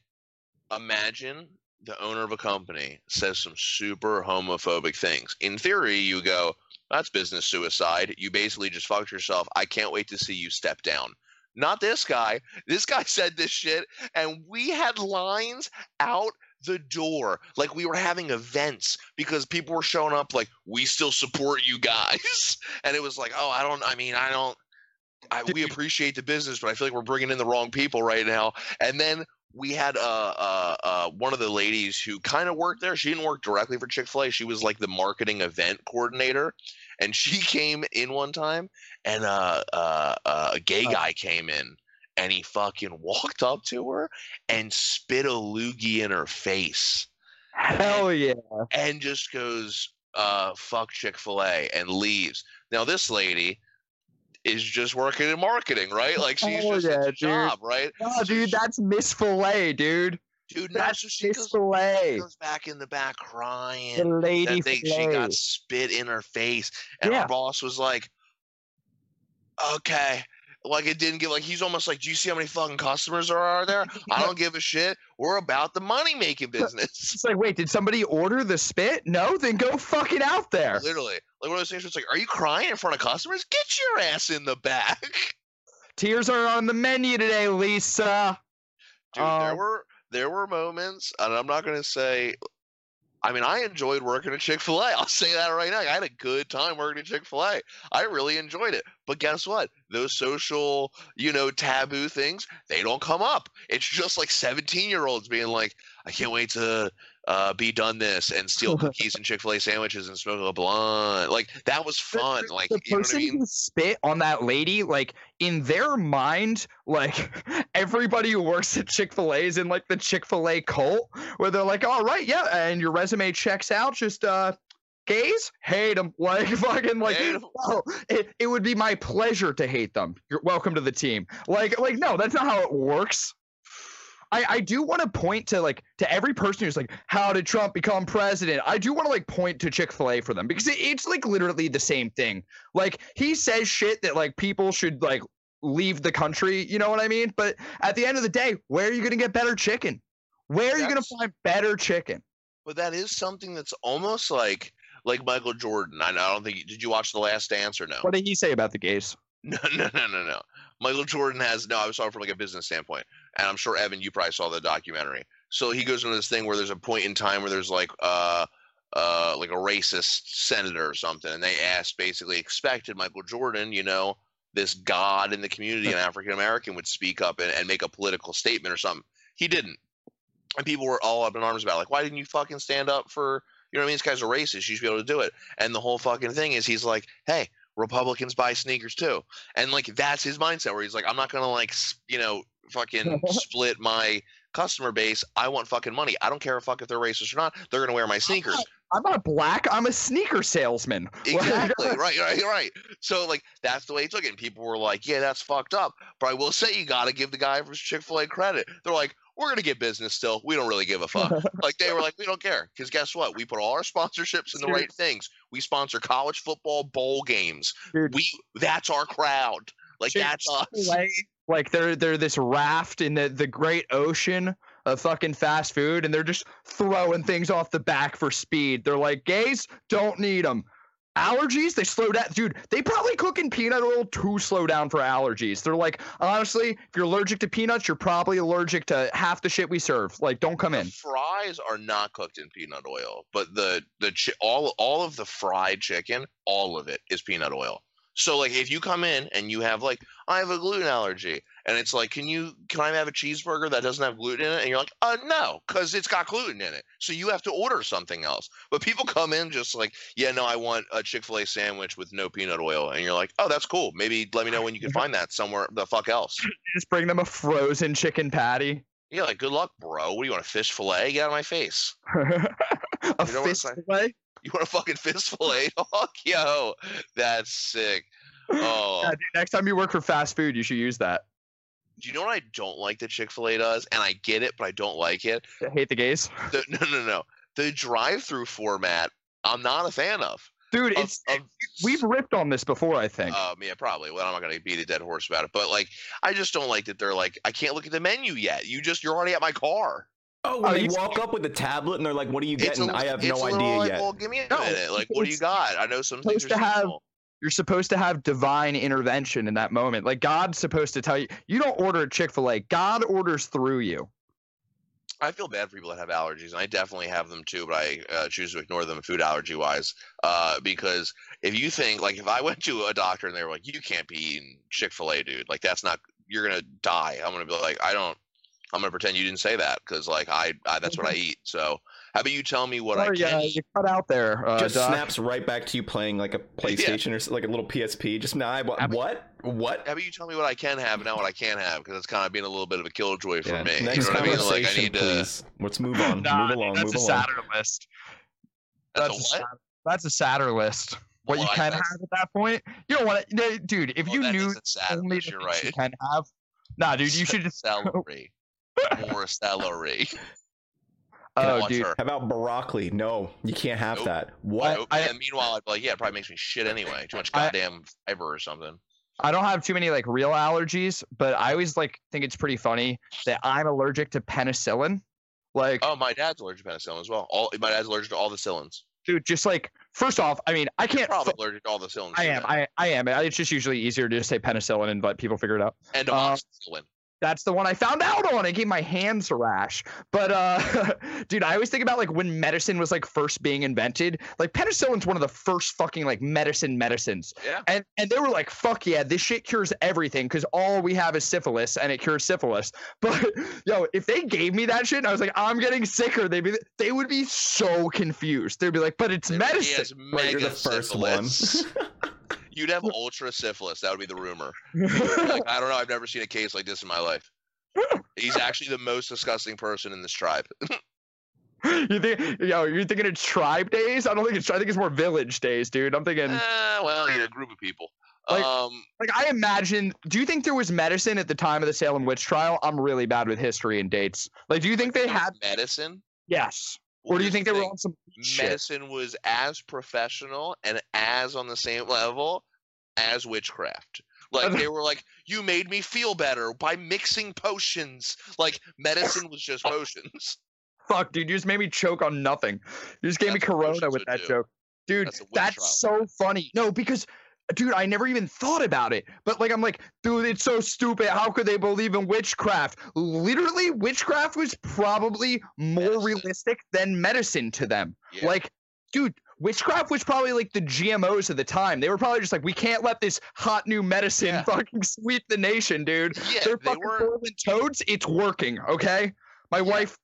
imagine the owner of a company says some super homophobic things. In theory, you go, that's business suicide. You basically just fucked yourself. I can't wait to see you step down. Not this guy. This guy said this shit, and we had lines out the door. Like we were having events because people were showing up like, we still support you guys. And it was like, oh, I don't, I mean, I don't. I, we appreciate the business, but I feel like we're bringing in the wrong people right now. And then we had uh, uh, uh, one of the ladies who kind of worked there. She didn't work directly for Chick Fil A. She was like the marketing event coordinator, and she came in one time, and uh, uh, uh, a gay guy came in, and he fucking walked up to her and spit a loogie in her face, Hell yeah. and just goes, uh, "Fuck Chick Fil A," and leaves. Now this lady is just working in marketing, right? Like she's Oh, just yeah, a job, right? No, So dude, she- that's Miss Filet, dude. dude. No, That's so she Miss goes, Filet. goes back in the back crying. The lady they, she got spit in her face, and Yeah. her boss was like, "Okay." Like it didn't give like he's almost like, do you see how many fucking customers there are there? I don't give a shit. We're about the money making business. It's like, wait, did somebody order the spit? No, then go fucking out there. Literally, like one of those things. Where it's like, are you crying in front of customers? Get your ass in the back, Tears are on the menu today, Lisa. dude. there Um, were there were moments, and I'm not gonna say. I mean, I enjoyed working at Chick Fil A. I'll say that right now. I had a good time working at Chick Fil A. I really enjoyed it. But guess what? Those social, you know, taboo things, they don't come up. It's just like 17 year olds being like, I can't wait to uh, be done this and steal cookies and Chick Fil A sandwiches and smoke a blunt. Like that was fun. the- Like the what I person mean? who spit on that lady, like in their mind, like everybody who works at Chick Fil A is in like the Chick Fil A cult, where they're like, "All right, yeah," and your resume checks out. Just uh, gays hate them, like fucking like. No, it, it would be my pleasure to hate them. You're welcome to the team. Like like no, that's not how it works. I, I do want to point to like to every person who's like, how did Trump become president? I do want to like point to Chick Fil A for them because it, it's like literally the same thing. Like he says shit that like people should like leave the country. You know what I mean? But at the end of the day, where are you gonna get better chicken? Where are you gonna find better chicken? But that is something that's almost like like Michael Jordan. I, I don't think did you watch The Last Dance or no? What did he say about the gays? No, no, no, no, no. Michael Jordan has no. I was talking from like a business standpoint, and I'm sure Evan, you probably saw the documentary. So he goes into this thing where there's a point in time where there's like uh uh like a racist senator or something, and they asked basically expected Michael Jordan, you know, this god in the community, an African American, would speak up and, and make a political statement or something. He didn't, and people were all up in arms about it, like why didn't you fucking stand up for You know what I mean? This guy's a racist. You should be able to do it. And the whole fucking thing is he's like, hey, Republicans buy sneakers too. And like that's his mindset where he's like, I'm not gonna like you know fucking split my customer base. I want fucking money. I don't care if fuck if they're racist or not. They're gonna wear my sneakers. I'm not black. I'm a sneaker salesman. Exactly. right, right, right. So like that's the way he took it. And people were like, Yeah, that's fucked up. But I will say you gotta give the guy from Chick-fil-A credit. They're like, We're gonna get business still. We don't really give a fuck. like they were like, We don't care. Because guess what? We put all our sponsorships in the Dude. right things. We sponsor college football bowl games. Dude. We that's our crowd. Like Chick- that's us. Chick-fil-A, Like they're they're this raft in the the great ocean of fucking fast food, and they're just throwing things off the back for speed. They're like, gays don't need them. Allergies, they slow down, dude. They probably cook in peanut oil to slow down for allergies. They're like, honestly, if you're allergic to peanuts, you're probably allergic to half the shit we serve. Like, don't come The in. fries are not cooked in peanut oil, but the the chi- all all of the fried chicken, all of it is peanut oil. So like if you come in and you have like I have a gluten allergy and it's like can you can I have a cheeseburger that doesn't have gluten in it and you're like uh no cuz it's got gluten in it. So you have to order something else. But people come in just like yeah no I want a Chick-fil-A sandwich with no peanut oil and you're like oh that's cool. Maybe let me know when you can find that somewhere the fuck else. Just bring them a frozen chicken patty. Yeah like good luck bro. What do you want a fish fillet? Get out of my face. a You know what I'm fist saying? fillet. You want a fucking fist fillet dog? Yo, that's sick. Oh, Yeah, dude, next time you work for fast food, you should use that. do you know what I don't like that Chick Fil A does? And I get it, but I don't like it. I hate the gays. The, no, no, no. The drive-through format, I'm not a fan of. Dude, Of- it's of we've ripped on this before, I think. Um, yeah, probably. Well, I'm not gonna beat a dead horse about it, but like, I just don't like that they're like, I can't look at the menu yet. You just, you're already at my car. Oh, when Oh, they you- walk up with a tablet and they're like, "What are you getting?" a- I have no idea like, yet. Well, give me a No, minute. Like, what do you got? I know some things supposed are to have- You're supposed to have divine intervention in that moment. Like God's supposed to tell you, you don't order a Chick Fil A. God orders through you. I feel bad for people that have allergies, and I definitely have them too, but I uh, choose to ignore them food allergy wise. Uh, because if you think, like, if I went to a doctor and they were like, you can't be eating Chick fil A, dude, like, that's not, you're going to die. I'm going to be like, I don't, I'm going to pretend you didn't say that because, like, I, I, that's what I eat. So, how about you tell me what I can uh, you cut out there. Uh, just Doc. snaps right back to you playing like a PlayStation or like a little PSP. Just now, what? Ab- What? What? How about you tell me what I can have and not what I can't have? Because it's kind of being a little bit of a killjoy for Yeah. me. Next you know what I mean? Like, I conversation, need to. please. Let's move on. Nah, move along. that's move a along. sadder list. That's a That's what? that's a sadder list. What Well, you can that's- have at that point, you don't want to, dude. If well, you knew sad, only the you're things you can have, nah, dude, you should just. celery. More celery. Oh, Watch dude, her. How about broccoli? No, you can't have Nope. that. What? Nope. I- and meanwhile, I'd be like, yeah, it probably makes me shit anyway. Too much I- goddamn fiber or something. I don't have too many like real allergies, but I always like think it's pretty funny that I'm allergic to penicillin. Like, Oh, my dad's allergic to penicillin as well. All my dad's allergic to all the cillins. dude, just like first off, I mean, I can't. Probably fu- allergic to all the cillins. I am. I, I am. It's just usually easier to just say penicillin and let people figure it out. and amoxicillin. Um, That's the one I found out on. It gave my hands a rash. But uh dude, I always think about like when medicine was like first being invented. Like penicillin's one of the first fucking like medicine medicines. Yeah. And and they were like, fuck yeah, this shit cures everything because all we have is syphilis and it cures syphilis. But yo, if they gave me that shit and I was like, I'm getting sicker, they'd be they would be so confused. They'd be like, but it's He medicine. has Right, you're the first one. You'd have ultra syphilis. That would be the rumor. Like, I don't know. I've never seen a case like this in my life. He's actually the most disgusting person in this tribe. you think yo, you're thinking it's tribe days? I don't think it's I think it's more village days, dude. I'm thinking Eh, well, you know, group of people. Like- um, Like I imagine, do you think there was medicine at the time of the Salem witch trial? I'm really bad with history and dates. Like, do you think they had? medicine? Yes. Well, Or do you think they were on some shit? medicine was as professional and as on the same level as witchcraft. Like they were like, you made me feel better by mixing potions. Like medicine was just potions. Fuck, dude, you just made me choke on nothing. You just gave me That's what Corona with that do. joke, dude. That's That's so funny. No, because. Dude, I never even thought about it. But like I'm like, dude, it's so stupid. How could they believe in witchcraft? Literally, witchcraft was probably more Medicine. realistic than medicine to them. Yeah. Like, dude, witchcraft was probably like the GMOs of the time. They were probably just like, we can't let this hot new medicine Yeah. fucking sweep the nation, dude. yeah, They're they fucking were. toads. It's working, okay? My wife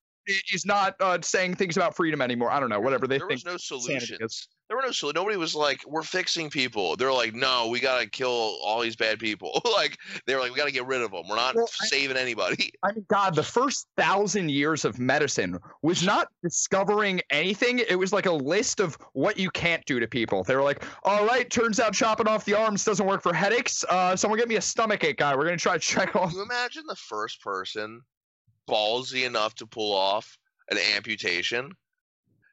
is not uh, saying things about freedom anymore. I don't know. Whatever they there think. was no solutions. There were no solutions. Nobody was like, "We're fixing people." They're like, "No, we gotta kill all these bad people." like they were like, "We gotta get rid of them. We're not Well, I- saving anybody." I mean, God, the first thousand years of medicine was not discovering anything. It was like a list of what you can't do to people. They were like, all right, turns out chopping off the arms doesn't work for headaches. Uh, someone get me a stomach ache guy. We're going to try to check off. You imagine the first person ballsy enough to pull off an amputation?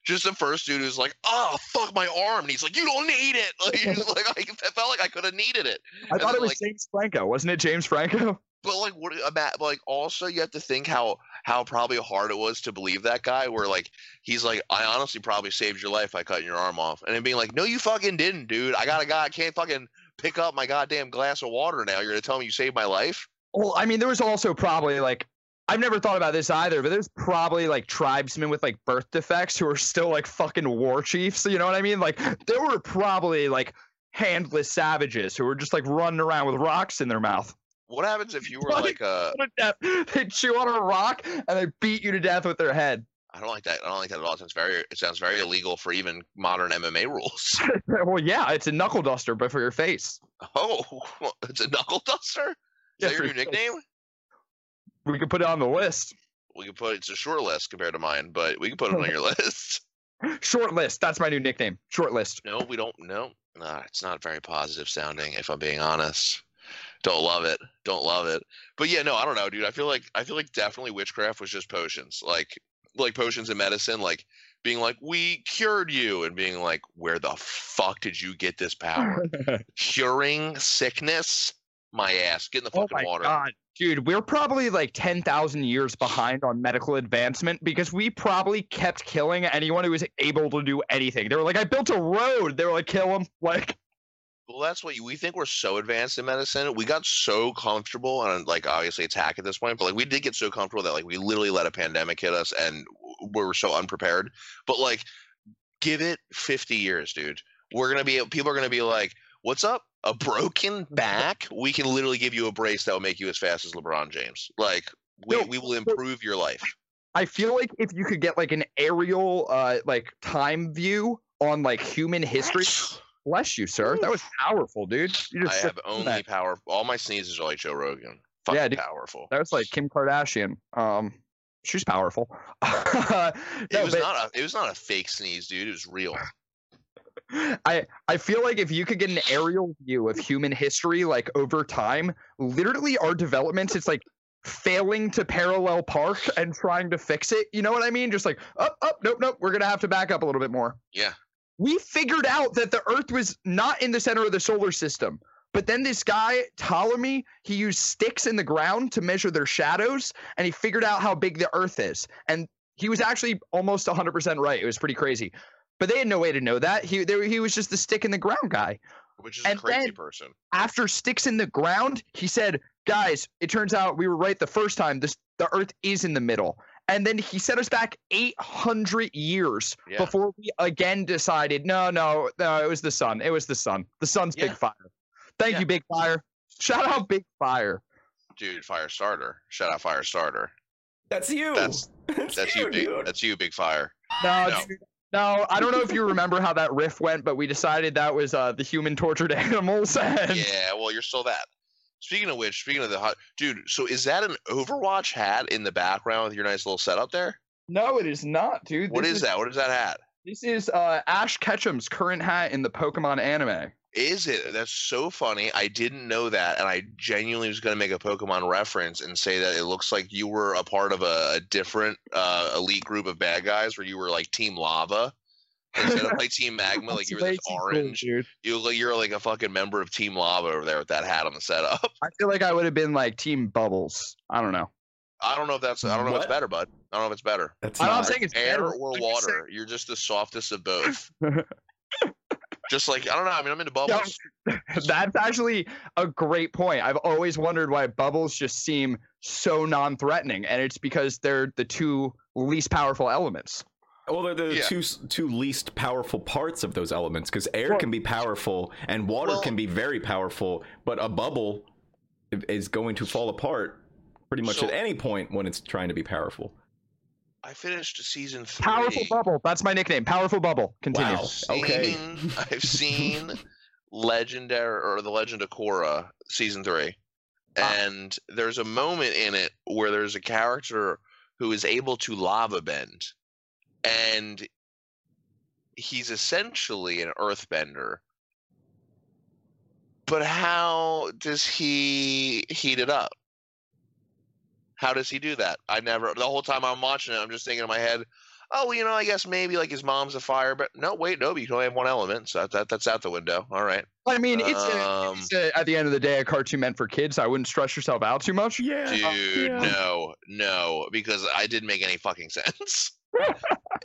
Just the first dude who's like, "Oh fuck my arm," and he's like, "You don't need it." Like, like I felt like I could have needed it. I And thought it was like- James Franco. Wasn't it James Franco? But like, what uh, about like also you have to think how how probably hard it was to believe that guy. Where like he's like, I honestly probably saved your life by cutting your arm off, and then being like, No, you fucking didn't, dude. I got a guy. I can't fucking pick up my goddamn glass of water now. You're gonna tell me you saved my life? Well, I mean, there was also probably like, I've never thought about this either, but there's probably like tribesmen with like birth defects who are still like fucking war chiefs. You know what I mean? Like, there were probably like handless savages who were just like running around with rocks in their mouth. What happens if you were Like- like uh to death. They chew on a rock and they beat you to death with their head. I don't like that. I don't like that at all. It sounds very it sounds very illegal for even modern MMA rules. well, yeah, it's a knuckle duster, but for your face. Oh, it's a knuckle duster? Is Yeah, that your new nickname? We could put it on the list. We could put it's a short list compared to mine, but we can put it on your list. Short list. That's my new nickname. Short list. No, we don't. No, nah, it's not very positive sounding. If I'm being honest, don't love it. Don't love it. But yeah, no, I don't know, dude. I feel like I feel like definitely witchcraft was just potions, like like potions and medicine, like being like we cured you, and being like, where the fuck did you get this power? Curing sickness, my ass. Get in the Oh fucking my water. god, dude, we're probably like ten thousand years behind on medical advancement because we probably kept killing anyone who was able to do anything. They were like, "I built a road." They were like, "Kill him!" Like, Well, that's what you, we think we're so advanced in medicine. We got so comfortable, and like obviously it's hack at this point, but like we did get so comfortable that like we literally let a pandemic hit us, and we were so unprepared. But like, give it fifty years, dude. We're gonna be people are gonna be like, "What's up? A broken back? We can literally give you a brace that will make you as fast as LeBron James. Like, we No, we will improve your life." I feel like if you could get like an aerial, uh, like time view on like human history. Bless you, sir. That was powerful, dude. You I just have only that. power. All my sneezes are like Joe Rogan. Yeah, dude. powerful. That was like Kim Kardashian. Um, she's powerful. no, it was but not a it was not a fake sneeze, dude. It was real. I I feel like if you could get an aerial view of human history, like over time, literally our developments, it's like failing to parallel park and trying to fix it. You know what I mean? Just like up, up, nope, nope. We're gonna have to back up a little bit more. Yeah. We figured out that the Earth was not in the center of the solar system. But then this guy, Ptolemy, he used sticks in the ground to measure their shadows, and he figured out how big the Earth is. And he was actually almost 100% right. It was pretty crazy. But they had no way to know that. He they, he was just the stick in the ground guy. Which is And a crazy then- person. After sticks in the ground, he said, "Guys, it turns out we were right the first time. This the Earth is in the middle." And then he set us back 800 years Yeah. before we again decided, no, no, no, it was the sun. It was the sun. The sun's Yeah. big fire. Thank Yeah. you, Big Fire. Shout out Big Fire. Dude, fire starter. Shout out fire starter. That's you. That's- That's, That's you, big dude. that's you, big fire. No, No. dude, no, I don't know if you remember how that riff went, but we decided that was uh, the human tortured animals. And Yeah, well you're still that. Speaking of which, speaking of the hot dude, so is that an Overwatch hat in the background with your nice little setup there? No, it is not, dude. What This is that? What is that hat? This is uh, Ash Ketchum's current hat in the Pokemon anime. Is it? That's so funny. I didn't know that, and I genuinely was going to make a Pokemon reference and say that it looks like you were a part of a, a different uh, elite group of bad guys, where you were like Team Lava instead of like Team Magma. Like you were this cool, orange. dude. You you're like a fucking member of Team Lava over there with that hat on the setup. I feel like I would have been like Team Bubbles. I don't know. I don't know if that's. I don't know if it's better, bud. I don't know if it's better. That's I'm not. not saying it's Air better. or I'm water. You're just the softest of both. just like I don't know. I mean, I'm into bubbles. That's actually a great point. I've always wondered why bubbles just seem so non-threatening, and it's because they're the two least powerful elements. Well, they're the Yeah. two two least powerful parts of those elements because air Well- can be powerful and water Well- can be very powerful, but a bubble is going to fall apart pretty much So- at any point when it's trying to be powerful. I finished season three. Powerful Bubble. That's my nickname. Powerful Bubble. Continue. Wow. Okay. Seen- I've seen Legendary or the Legend of Korra season three, Ah. and there's a moment in it where there's a character who is able to lava bend, and he's essentially an earthbender. But how does he heat it up? How does he do that? I never. The whole time I'm watching it, I'm just thinking in my head, oh, well, you know, I guess maybe like his mom's a fire, but no, wait, no, you can only have one element, so that, that that's out the window. All right. I mean, it's, a, Um, it's a, at the end of the day a cartoon meant for kids. So I wouldn't stress yourself out too much. Yeah. Dude, yeah. no, no, because I didn't make any fucking sense.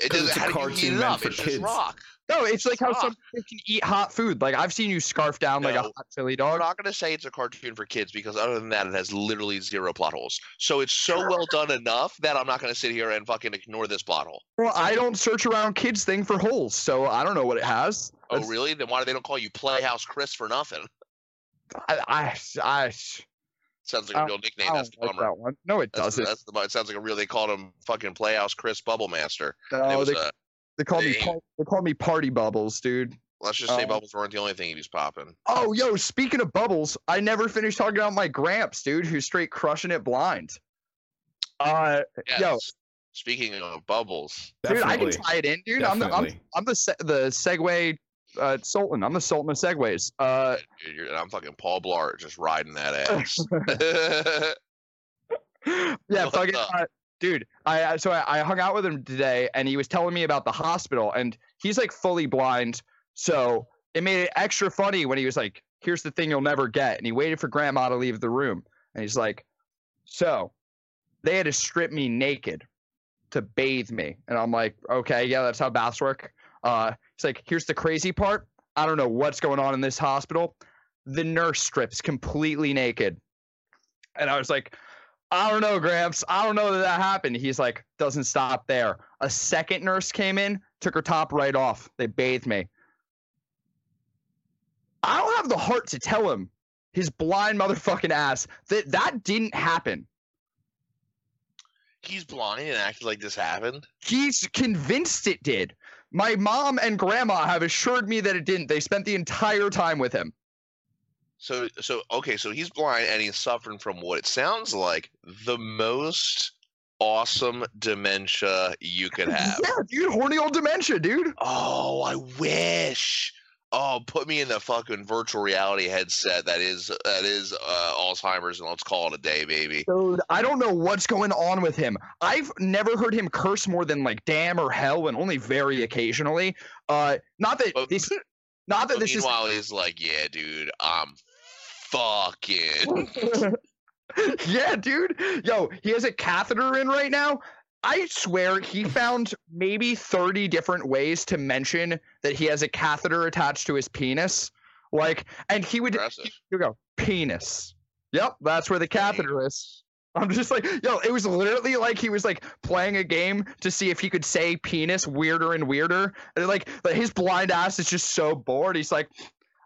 It 'Cause doesn't. it's a do you cartoon heat it meant up? for It's just kids. rock. No, it's like how some people can eat hot food. Like I've seen you scarf down like a hot chili dog. I'm not going to say it's a cartoon for kids because other than that, it has literally zero plot holes. So it's so well done enough that I'm not going to sit here and fucking ignore this plot hole. Well, I don't search around kids thing for holes, so I don't know what it has. Oh, That's- really? Then why do they don't call you Playhouse Chris for nothing? I, I, I, Sounds like a real nickname. That's the like bummer. that. No, it That's, doesn't. that's the. It sounds like a real. They called him fucking Playhouse Chris Bubble Master. And it was they, uh, they call me they- par- they call me party bubbles, dude. let's just say Oh. bubbles weren't the only thing he was popping. Oh, yo, speaking of bubbles, I never finished talking about my Gramps, dude, who's straight crushing it blind. Uh, Yes. Yo. Speaking of bubbles, dude, I can tie it in, dude. I'm the I'm, I'm the se- the Segway uh, Sultan. I'm the Sultan of Segways. Uh, dude, I'm fucking Paul Blart just riding that ass. yeah, fucking, uh, dude. I so I, I hung out with him today, and he was telling me about the hospital, and he's like fully blind, so it made it extra funny when he was like, "Here's the thing you'll never get," and he waited for Grandma to leave the room, and he's like, "So, they had to strip me naked to bathe me," and I'm like, "Okay, yeah, that's how baths work." Uh, he's like, "Here's the crazy part. I don't know what's going on in this hospital. The nurse strips completely naked," and I was like. I don't know, Gramps. I don't know that that happened. He's like, doesn't stop there. A second nurse came in, took her top right off. They bathed me. I don't have the heart to tell him, his blind motherfucking ass, that that didn't happen. He's blind and acted like this happened. He's convinced it did. My mom and grandma have assured me that it didn't. They spent the entire time with him. So, so okay, so he's blind and he's suffering from what it sounds like the most awesome dementia you could have. Yeah, dude, horny old dementia, dude. Oh, I wish. Oh, put me in the fucking virtual reality headset that is that is uh, Alzheimer's, and let's call it a day, baby. Dude, I don't know what's going on with him. I've never heard him curse more than like damn or hell, and only very occasionally. Uh, not that But- this, not that this is. meanwhile, he's like, "Yeah, dude, I'm fucking." yeah, dude. Yo, he has a catheter in right now. I swear he found maybe 30 different ways to mention that he has a catheter attached to his penis. Like, and he would you go, penis. Yep, that's where the catheter is. I'm just like, yo, it was literally like he was like playing a game to see if he could say penis weirder and weirder. And like, like his blind ass is just so bored. He's like,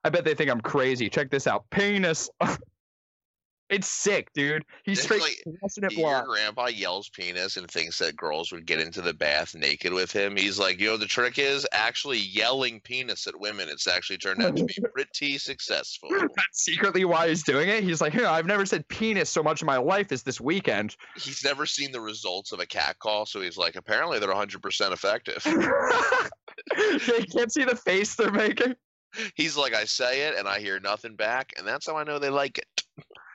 I bet they think I'm crazy. Check this out. Penis. it's sick, dude. He's straight like, Your grandpa yells penis and thinks that girls would get into the bath naked with him. He's like, you know, the trick is actually yelling penis at women. It's actually turned out to be pretty successful. That's secretly why he's doing it. He's like, yeah, I've never said penis so much in my life as this weekend. He's never seen the results of a cat call, so he's like, apparently they're 100% effective. they can't see the face they're making. He's like, I say it and I hear nothing back, and that's how I know they like it.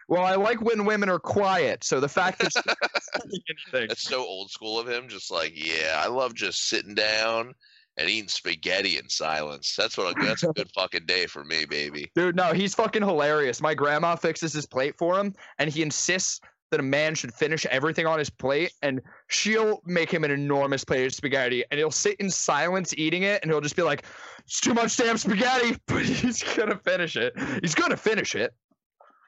Well, I like when women are quiet. So the fact that she's not saying anything. That's so old school of him. Just like, yeah, I love just sitting down and eating spaghetti in silence. That's what. A, that's a good fucking day for me, baby. Dude, no, he's fucking hilarious. My grandma fixes his plate for him, and he insists that a man should finish everything on his plate, and she'll make him an enormous plate of spaghetti, and he'll sit in silence eating it, and he'll just be like, "It's too much damn spaghetti," but he's gonna finish it. He's gonna finish it.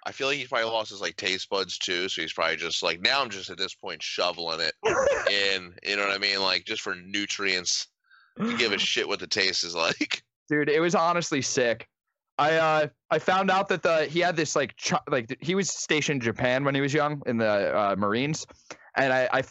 I feel like he probably lost his like taste buds too, so he's probably just like now I'm just at this point shoveling it in. You know what I mean? Like just for nutrients. To give a shit what the taste is like. dude it was honestly sick i uh i found out that the he had this like ch- like he was stationed in japan when he was young in the uh, marines and i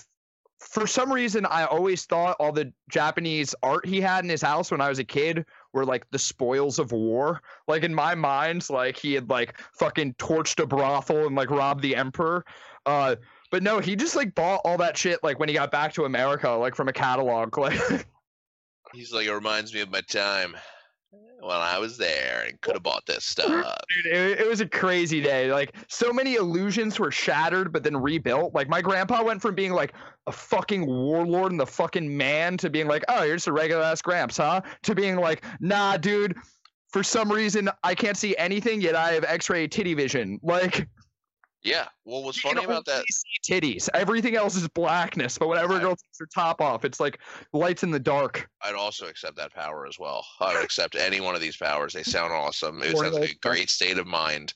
for some reason I always thought all the Japanese art he had in his house when I was a kid were like the spoils of war. Like in my mind, like he had like fucking torched a brothel and like robbed the emperor. Uh but no, he just like bought all that shit like when he got back to America, like from a catalog. Like He's like, it reminds me of my time when I was there and could have bought this stuff. Dude, it, it was a crazy day. Like so many illusions were shattered, but then rebuilt. Like my grandpa went from being like a fucking warlord and the fucking man to being like, oh, you're just a regular ass gramps, huh? To being like, nah, dude. For some reason, I can't see anything yet. I have X-ray titty vision. Like Yeah. Well, what's you funny about that? see titties. Everything else is blackness. But whenever a girl takes her top off, it's like lights in the dark. I'd also accept that power as well. I would accept any one of these powers. They sound awesome. It sounds like a great state of mind.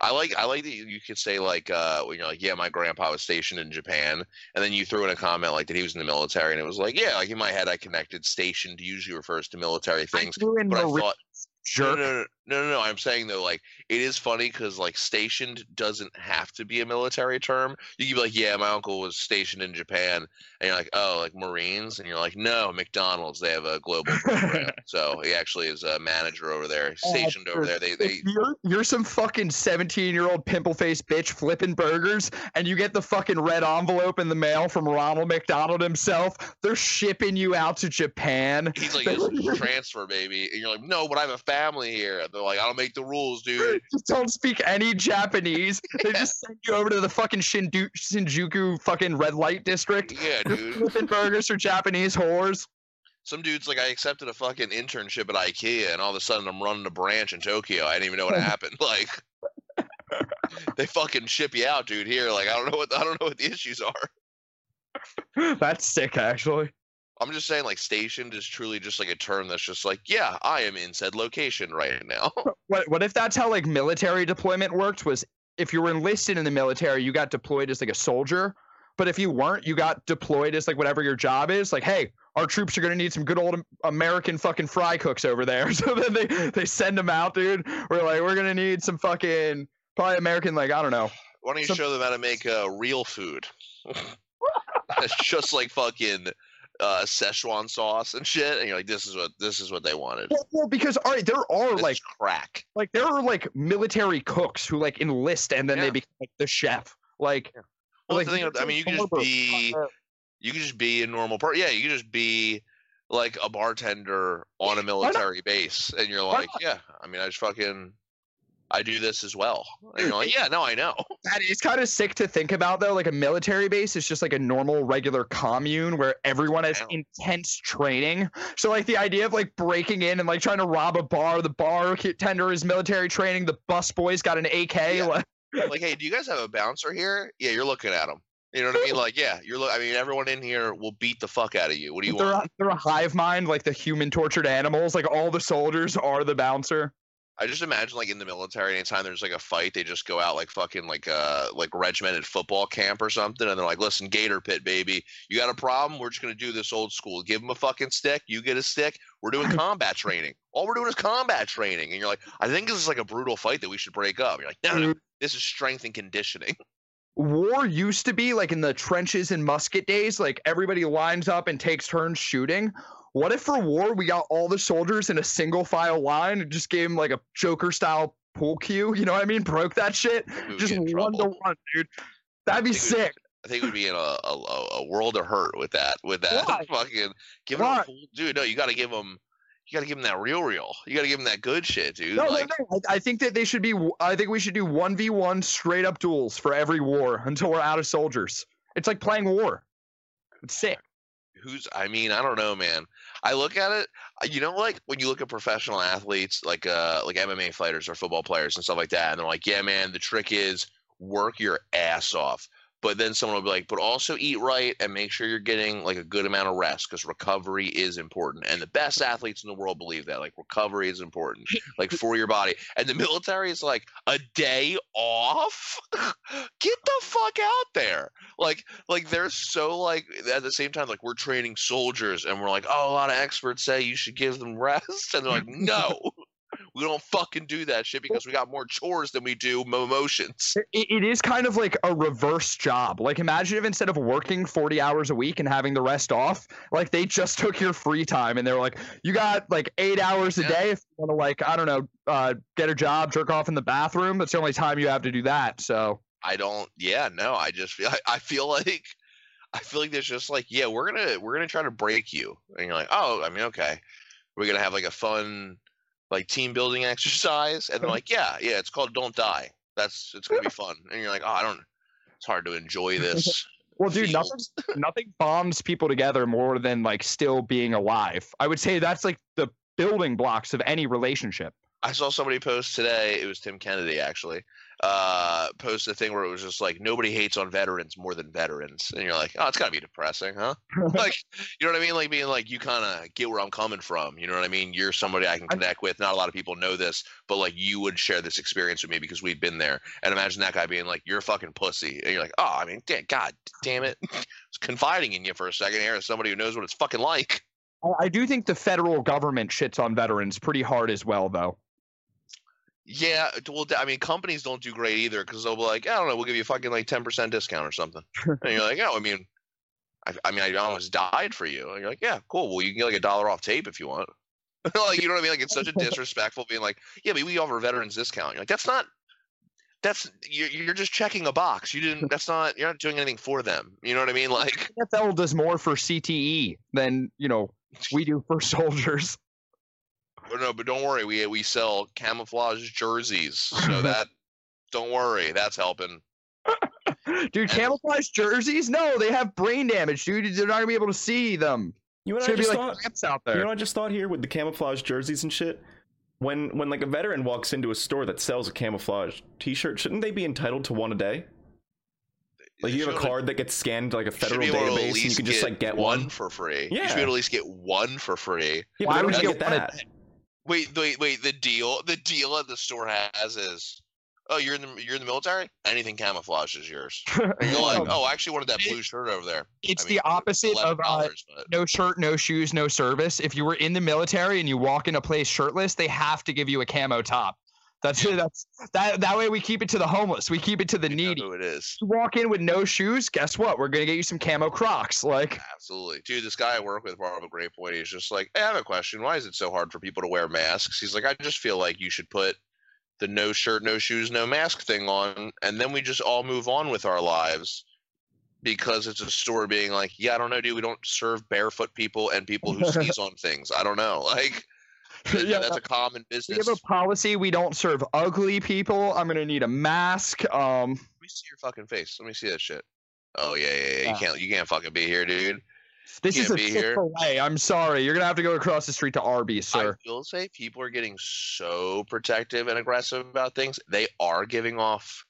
I like I like that you you could say like uh when you're like, yeah, my grandpa was stationed in Japan, and then you threw in a comment like that he was in the military, and it was like, yeah, like in my head I connected stationed usually refers to military things. I threw in But I thought jerk. no, no, no, no, no. I'm saying though, like it is funny because like stationed doesn't have to be a military term. You can be like, yeah, my uncle was stationed in Japan, and you're like, oh, like Marines, and you're like, no, McDonald's. They have a global program, so he actually is a manager over there, Oh, stationed over there. They, they, you're, you're some fucking 17 year old pimple faced bitch flipping burgers and you get the fucking red envelope in the mail from Ronald McDonald himself. They're shipping you out to Japan. he's like, transfer, baby, and you're like, no, but I have a family here. And they're like, I don't make the rules, dude. Just don't speak any Japanese. They just send you over to the fucking Shindu- Shinjuku fucking red light district. Yeah, dude. flipping burgers for Japanese whores. Some dude's like, I accepted a fucking internship at IKEA, and all of a sudden I'm running a branch in Tokyo. I didn't even know what happened. Like, they fucking ship you out, dude. Here, like, I don't know what I don't know what the issues are. That's sick, actually. I'm just saying, like, stationed is truly just like a term that's just like, yeah, I am in said location right now. What what if that's how like military deployment worked? Was if you were enlisted in the military, you got deployed as like a soldier. But if you weren't, you got deployed as like whatever your job is. Like, hey, our troops are gonna need some good old American fucking fry cooks over there. So then they they send them out, dude. We're like, we're gonna need some fucking probably American like I don't know. Why don't you Some- show them how to make uh, real food? That's just like fucking uh, Szechuan sauce and shit, and you're like, this is what this is what they wanted. Well, well, because all right, there are This like crack. like there are like military cooks who like enlist and then Yeah. they become like the chef. Like, Well, like the thing, I mean, you could just be you can just be a normal person. Yeah, you can just be like a bartender on a military base, and you're like, yeah, I mean, I just fucking, I do this as well. Like, yeah, no, I know. That is kind of sick to think about, though. Like a military base is just like a normal, regular commune where everyone has intense training. So, like the idea of like breaking in and like trying to rob a bar, the bartender is military training, the bus boys got an AK. Yeah. Like, Like, hey, do you guys have a bouncer here? Yeah, you're looking at them. You know what I mean? Like, yeah, you're. Look, I mean, everyone in here will beat the fuck out of you. What do you they're, want? a, they're a hive mind, like the human tortured animals. Like all the soldiers are the bouncer. I just imagine like in the military, anytime there's like a fight, they just go out like fucking like uh like regimented football camp or something, and they're like, "Listen, Gator Pit, baby, you got a problem? We're just gonna do this old school. Give them a fucking stick. You get a stick. We're doing combat training. All we're doing is combat training." And you're like, "I think this is like a brutal fight that we should break up." You're like, "No, no, this is strength and conditioning." war used to be like in the trenches and musket days, like everybody lines up and takes turns shooting. What if for war we got all the soldiers in a single file line and just gave them like a Joker style pool cue? You know what I mean? Broke that shit. Just one to one, dude. That'd be sick. I think we'd be in a, a, a world of hurt with that. With that Why? fucking give them a dude. No, you got to give them. You got to give them that real, real. You got to give them that good shit, dude. No, like, no, no. I, I think that they should be. I think we should do one v one straight up duels for every war until we're out of soldiers. It's like playing war. It's sick. who's i mean i don't know man i look at it uh, you know like when you look at professional athletes like uh like mma fighters or football players and stuff like that and they're like yeah man the trick is work your ass off but then someone will be like but also eat right and make sure you're getting like a good amount of rest because recovery is important. And the best athletes in the world believe that like recovery is important like for your body. And the military is like a day off? Get the fuck out there. Like like they're so like at the same time like we're training soldiers and we're like oh a lot of experts say you should give them rest. And they're like no We don't fucking do that shit because we got more chores than we do mo- emotions. It, it is kind of like a reverse job. Like, imagine if instead of working 40 hours a week and having the rest off, like they just took your free time and they were like, you got like eight hours a Yeah. day if you want to, like, I don't know, uh, get a job, jerk off in the bathroom. That's the only time you have to do that. So, I don't. Yeah, no. I just feel. I, I feel like. I feel like there's just like, yeah, we're gonna we're gonna try to break you, and you're like, oh, I mean, okay, we're gonna have like a fun, like team building exercise, and they're like, yeah, yeah, it's called Don't Die. That's it's gonna be fun, and you're like, oh, I don't. It's hard to enjoy this. well, dude, field. nothing, nothing bonds people together more than like still being alive. I would say that's like the building blocks of any relationship. I saw somebody post today. It was Tim Kennedy actually. Uh, post a thing where it was just like nobody hates on veterans more than veterans, and you're like, oh, it's gotta be depressing, huh? like, you know what I mean? Like being like, you kind of get where I'm coming from. You know what I mean? You're somebody I can connect with. Not a lot of people know this, but like you would share this experience with me because we've been there. And imagine that guy being like, you're a fucking pussy, and you're like, oh, I mean, damn, God damn it, it's confiding in you for a second here as somebody who knows what it's fucking like. I do think the federal government shits on veterans pretty hard as well, though. Yeah, well, I mean, companies don't do great either because they'll be like, I don't know, we'll give you a fucking like ten percent discount or something, and you're like, oh, I mean, I, I mean, I almost died for you, and you're like, yeah, cool. Well, you can get like a dollar off tape if you want. like, you know what I mean? Like, it's such a disrespectful being like, yeah, but we offer veterans discount. You're like, that's not. That's you're, you're just checking a box. You didn't. That's not. You're not doing anything for them. You know what I mean? Like, NFL does more for CTE than you know we do for soldiers. But no, but don't worry. We we sell camouflage jerseys, so that don't worry, that's helping. Dude, camouflage jerseys? No, they have brain damage, dude. They're not gonna be able to see them. You know what I just like thought? cramps out You know what I just thought here with the camouflage jerseys and shit? When when like a veteran walks into a store that sells a camouflage t-shirt, shouldn't they be entitled to one a day? Like you have a Should've- card that gets scanned to like a federal be able to at database and you can just like get one. for free. Yeah. You should be able to at least get one for free. Yeah, Why would you don't get get one a that. Wait, wait, wait. The deal, the deal at the store has is, oh, you're in the you're in the military. Anything camouflage is yours. You're like, oh, I actually wanted that blue shirt over there. it's I mean, the opposite of uh, but no shirt, no shoes, no service. If you were in the military and you walk in a place shirtless, they have to give you a camo top. That's that's that that way we keep it to the homeless. We keep it to the you needy. who it is. You walk in with no shoes, guess what? We're gonna get you some camo Crocs. Like Absolutely, dude. This guy I work with up a great point. He's just like, hey, I have a question. Why is it so hard for people to wear masks? He's like, I just feel like you should put the no shirt, no shoes, no mask thing on, and then we just all move on with our lives. Because it's a store being like, yeah, I don't know, dude. We don't serve barefoot people and people who sneeze on things. I don't know, like. Yeah, that's a common business. we have a policy. We don't serve ugly people. I'm gonna need a mask. Um, Let me see your fucking face. Let me see that shit. Oh yeah, yeah, yeah. Yeah. You can't, you can't fucking be here, dude. this is Can't a be here. Chick-fil-A. I'm sorry. You're gonna have to go across the street to Arby's, sir. I will say people are getting so protective and aggressive about things. They are giving off.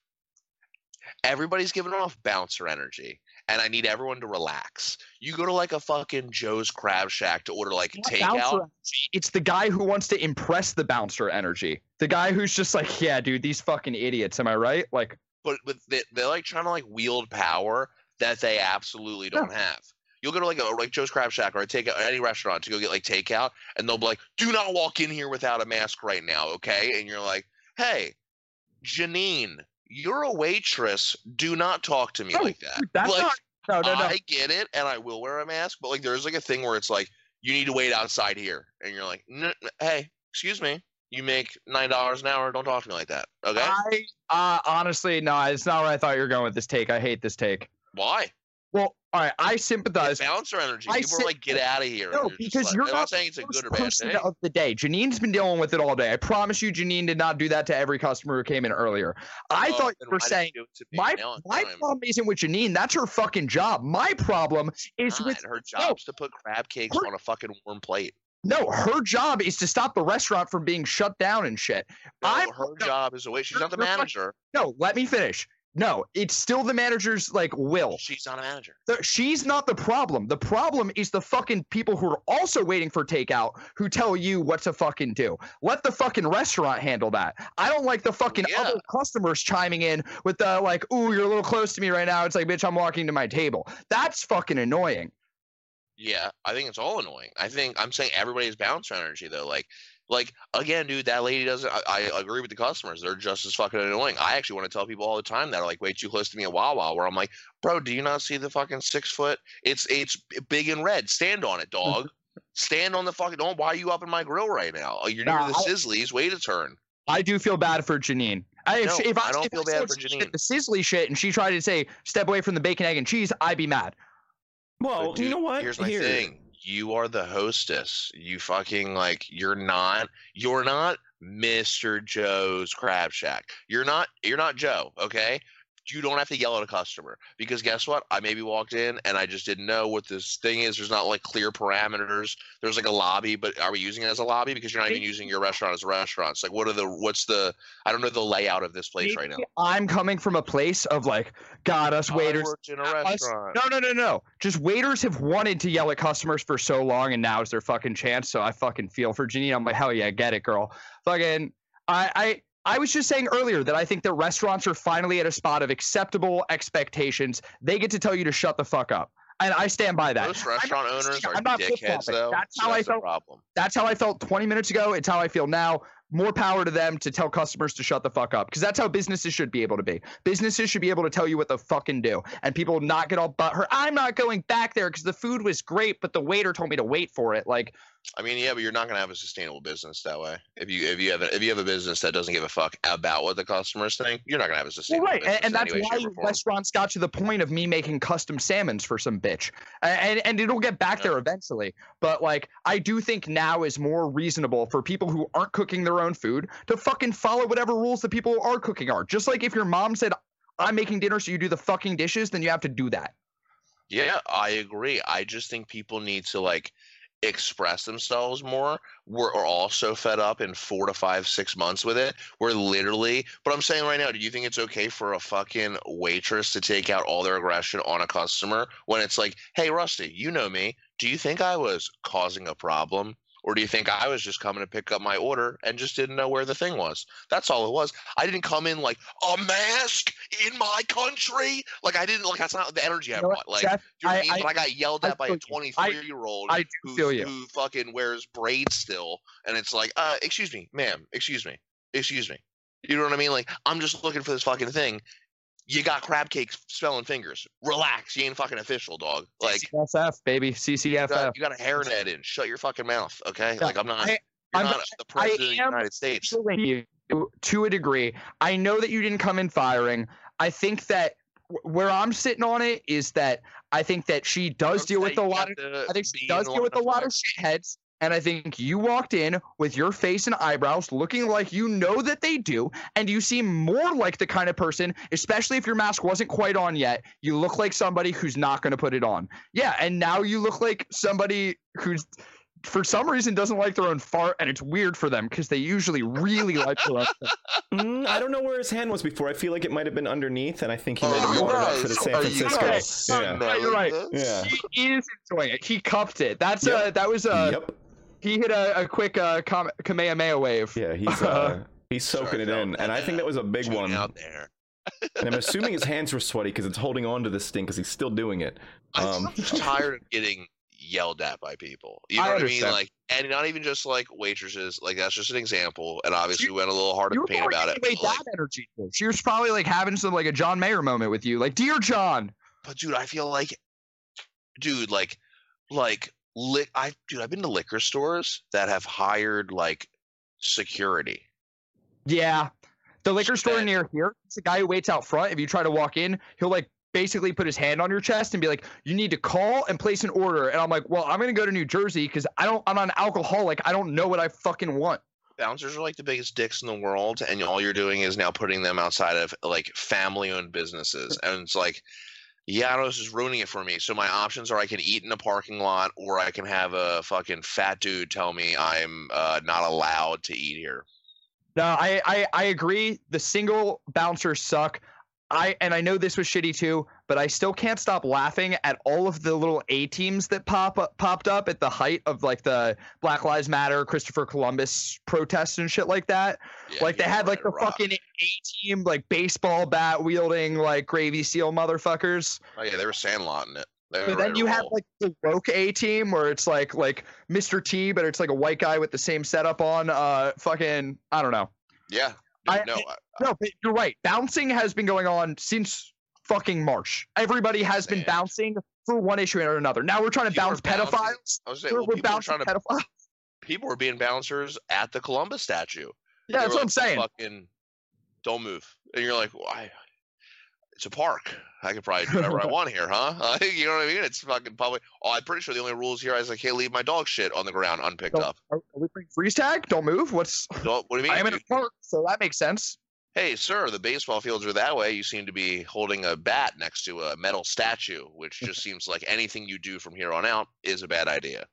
Everybody's giving off bouncer energy, and I need everyone to relax. You go to like a fucking Joe's Crab Shack to order like Not takeout. It's the guy who wants to impress the bouncer energy. The guy who's just like, yeah, dude, these fucking idiots. Am I right? Like, but but they, they're like trying to like wield power that they absolutely don't have. You'll go to like a like Joe's Crab Shack or a takeout uh, any restaurant to go get like takeout, and they'll be like, "Do not walk in here without a mask right now, okay?" And you're like, "Hey, Janine, you're a waitress. Do not talk to me No, like that." that's like, not. No, no, no. I get it, and I will wear a mask, but like there's like a thing where it's like you need to wait outside here, and you're like, "N- n- "Hey, excuse me, you make nine dollars an hour. Don't talk to me like that, okay?" I uh, honestly, no, it's not where I thought you were going with this take. I hate this take. Why? Well, all right, I sympathize. bouncer energy. I People are like, get out of here. No, you're because like- you're not not saying it's a the good or bad person thing. of the day. Janine's been dealing with it all day. I promise you, Janine did not do that to every customer who came in earlier. I Oh, thought you were saying do it to me my my time? problem isn't with Janine. That's her fucking job. My problem is God, with her job's to put crab cakes her- on a fucking warm plate. no. Her job is to stop the restaurant from being shut down and shit. No, I'm- her no, job is away. She's not the manager. No, let me finish. No, it's still the manager's like will. She's not a manager. The- she's not the problem. The problem is the fucking people who are also waiting for takeout who tell you what to fucking do. Let the fucking restaurant handle that. I don't like the fucking Yeah. other customers chiming in with the like, "Ooh, you're a little close to me right now." It's like, "Bitch, I'm walking to my table." That's fucking annoying. Yeah, I think it's all annoying. I think I'm saying everybody's bouncer energy though. Like like again, dude, that lady doesn't. I, I agree with the customers; they're just as fucking annoying. I actually want to tell people all the time that are like way too close to me at Wawa, where I'm like, bro, do you not see the fucking six foot? It's it's big and red. Stand on it, dog. Stand on the fucking. Don't. Why are you up in my grill right now? Oh, You're near Nah, the Sizzlies. Wait a turn. I do feel bad for Janine. I, if, No, she, if I, I don't if feel I bad for Janine. did The Sizzli shit, and she tried to say step away from the bacon, egg, and cheese. I'd be mad. Well, But you know what? Here's my Here. thing. You are the hostess. You fucking like you're not you're not Mr. Joe's Crab Shack. You're not you're not Joe, okay? You don't have to yell at a customer because guess what? I maybe walked in and I just didn't know what this thing is. There's not like clear parameters. There's like a lobby, but are we using it as a lobby because you're not even using your restaurant as a restaurant? It's like what are the what's the I don't know the layout of this place right now. I'm coming from a place of like, God, us waiters. in a us- No, no, no, no. Just waiters have wanted to yell at customers for so long, and now is their fucking chance. So I fucking feel for Janine. I'm like, hell yeah, get it, girl. Fucking, I, I, I was just saying earlier that I think that restaurants are finally at a spot of acceptable expectations. They get to tell you to shut the fuck up, and I stand by that. Most restaurant I'm owners are I'm not dickheads though. That's how I that's the felt. problem. That's how I felt 20 minutes ago. It's how I feel now. More power to them to tell customers to shut the fuck up because that's how businesses should be able to be. Businesses should be able to tell you what the fucking do, and people not get all butthurt. I'm not going back there because the food was great, but the waiter told me to wait for it. Like, I mean, yeah, but you're not going to have a sustainable business that way. If you if you have a, if you have a business that doesn't give a fuck about what the customers think, you're not going to have a well, sustainable right, business. and, and that's why shape, or form. restaurants got to the point of me making custom salmons for some bitch, and and it'll get back Yeah. there eventually. But like, I do think now is more reasonable for people who aren't cooking their own food to fucking follow whatever rules the people who are cooking are. Just like if your mom said, "I'm making dinner, so you do the fucking dishes," then you have to do that. Yeah, I agree. I just think people need to like express themselves more. We're are all fed up in four to five, six months with it. We're literally, but I'm saying right now, do you think it's okay for a fucking waitress to take out all their aggression on a customer when it's like, hey, Rusty, you know me. Do you think I was causing a problem? Or do you think I was just coming to pick up my order and just didn't know where the thing was? That's all it was. I didn't come in like a mask in my country. Like I didn't like that's not the energy I You brought. Like Jeff, do you know what I, I- mean? I- but I got yelled at by a feel you. I- 23 year old who, who fucking wears braids still. And it's like, uh, excuse me, ma'am, excuse me, excuse me. You know what I mean? Like, I'm just looking for this fucking thing. You got crab cakes smelling fingers. Relax. You ain't fucking official, dog. Like, CCFF, baby, you got, you got a hairnet in. Shut your fucking mouth, okay? Like, I'm not, I- I'm- not the president of the United States. you to a degree. I know that you didn't come in firing. I think that where I'm sitting on it is that I think that she does I'm deal with a lot of. I think she does deal with a lot of shitheads. And I think you walked in with your face and eyebrows looking like you know that they do. And you seem more like the kind of person, especially if your mask wasn't quite on yet, you look like somebody who's not going to put it on. Yeah. And now you look like somebody who's, for some reason, doesn't like their own fart. And it's weird for them because they usually really like their own fart. Mm, I don't know where his hand was before. I feel like it might have been underneath, and I think he might have Oh, worn it up no, for the San are you Francisco. guys Yeah. You're right. Yeah. He is enjoying it. He cupped it. That's Yep. uh that was a. yep. He hit a, a quick uh Kam- Kamehameha wave. Yeah, he's uh, he's soaking it in, and I think that was a big one. out there. And I'm assuming his hands were sweaty because it's holding on to this thing because he's still doing it. I Um, think I'm tired of getting yelled at by people. You I know what I mean? Like, and not even just like waitresses. Like that's just an example. And obviously, You- we went a little hard You to were paint about it. away But, like, that energy. She was probably like having some like a John Mayer moment with you, like dear John. but dude, I feel like, dude, like, like, li- I, dude, I've been to liquor stores that have hired like security. Yeah, the liquor store near here. It's the guy who waits out front. If you try to walk in, he'll like basically put his hand on your chest and be like, "You need to call and place an order." And I'm like, "Well, I'm gonna go to New Jersey because I don't. I'm not an alcoholic. I don't know what I fucking want." Bouncers are like the biggest dicks in the world, and all you're doing is now putting them outside of like family-owned businesses, and it's like. This is ruining it for me. So my options are I can eat in a parking lot, or I can have a fucking fat dude tell me I'm uh, not allowed to eat here. No, I, I I agree. The single bouncers suck. I and I know this was shitty too, but I still can't stop laughing at all of the little A teams that pop up, popped up at the height of like the Black Lives Matter, Christopher Columbus protests and shit like that. Yeah, like they had like the rock. fucking A team, like baseball bat wielding, like gravy seal motherfuckers. Oh yeah, they were sandlotting it. But then you have like the woke A team where it's like like Mr. T, but it's like a white guy with the same setup on. Uh, fucking I don't know. yeah. I- no, I, No, but you're right. Bouncing has been going on since fucking March. Everybody has been bouncing for one issue or another. Now we're trying to People bounce pedophiles. I was saying, We're, well, we're people bouncing trying to pedophiles. people were being bouncers at the Columbus statue. Yeah, that's what I'm saying. Fucking, don't move. And you're like, why? It's a park. I can probably do whatever I want here, huh? Like, you know what I mean? It's fucking public. Oh, I'm pretty sure the only rules here is I can't leave my dog shit on the ground unpicked Don't- up. Are, we playing freeze tag? Don't move. What's? Don't- what do you mean? I am in a park, so that makes sense. hey, sir, the baseball fields are that way. You seem to be holding a bat next to a metal statue, which just seems like anything you do from here on out is a bad idea.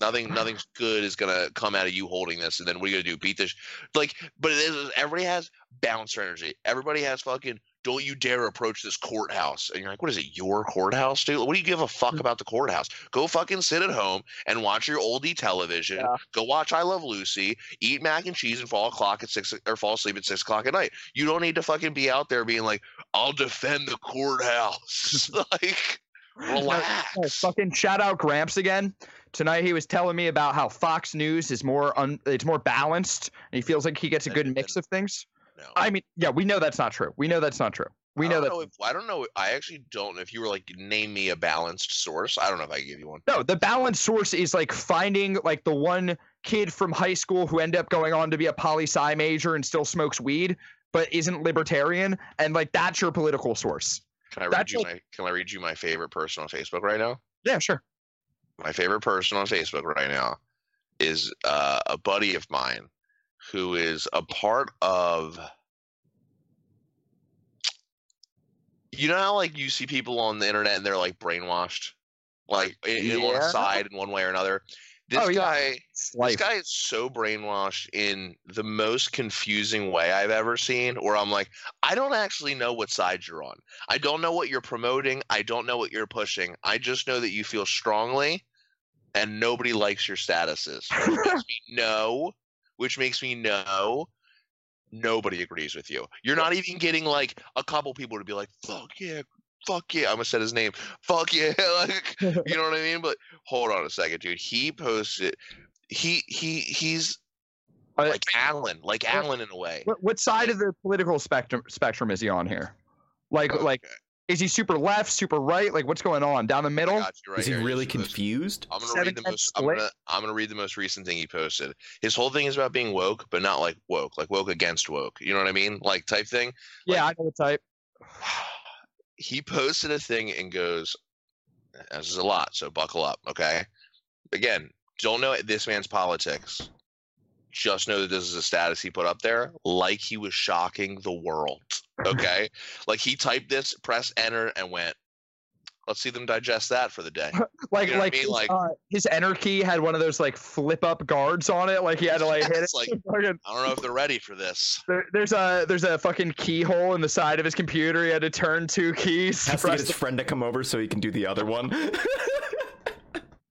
Nothing, nothing's good is gonna come out of you holding this, and then what are you gonna do? Beat this? Like, but it is. Everybody has bouncer energy. Everybody has fucking. Don't you dare approach this courthouse. And you're like, what is it? Your courthouse, dude? What do you give a fuck mm. about the courthouse? Go fucking sit at home and watch your oldie television. Yeah. Go watch I Love Lucy. Eat mac and cheese and fall o'clock at six or fall asleep at six o'clock at night. You don't need to fucking be out there being like, I'll defend the courthouse. like, relax. fucking shout out Gramps again. Tonight he was telling me about how Fox News is more un, it's more balanced and he feels like he gets a good mix of things. No. I mean, yeah, we know that's not true. We know that's not true. We know that know if, I don't know. I actually don't know if you were like, name me a balanced source. I don't know if I give you one. no, the balanced source is like finding like the one kid from high school who ended up going on to be a poli sci major and still smokes weed but isn't libertarian and like that's your political source. Can I read That's you like- my Can I read you my favorite person on Facebook right now? Yeah, sure. my favorite person on Facebook right now is uh, a buddy of mine who is a part of. You know how like you see people on the internet and they're like brainwashed, like i- on Yeah. a side in one way or another. This Oh, yeah. guy, this guy is so brainwashed in the most confusing way I've ever seen. Where I'm like, I don't actually know what side you're on. I don't know what you're promoting. I don't know what you're pushing. I just know that you feel strongly, and nobody likes your statuses. Which makes me know, which makes me know nobody agrees with you. You're not even getting like a couple people to be like, "Fuck yeah." Fuck yeah, I'm gonna say his name. Fuck yeah, like you know what I mean. But hold on a second, dude. He posted. He he he's Uh, like Alan, like Alan in a way. What, what side of the political spectrum spectrum is he on here? Like like Okay, is he super left, super right? Like what's going on? Down the middle? right Is he here. really He's posted- confused? I'm gonna Seven read the most. I'm gonna I'm gonna read the most recent thing he posted. His whole thing is about being woke, but not like woke, like woke against woke. You know what I mean? Like type thing. Yeah, I know the type. he posted a thing and goes, "This is a lot, so buckle up, okay?" Again, don't know this man's politics. Just know that this is a status he put up there, like he was shocking the world. Okay, like he typed this, press enter, and went. Let's see them digest that for the day. Like You know what I like, mean? his, Like- uh, his enter key had one of those like flip up guards on it. Like he had to like hit it. Like- Fucking- I don't know if they're ready for this. there, there's a there's a fucking keyhole in the side of his computer. He had to turn two keys. Has to get press his the friend to come over so he can do the other one.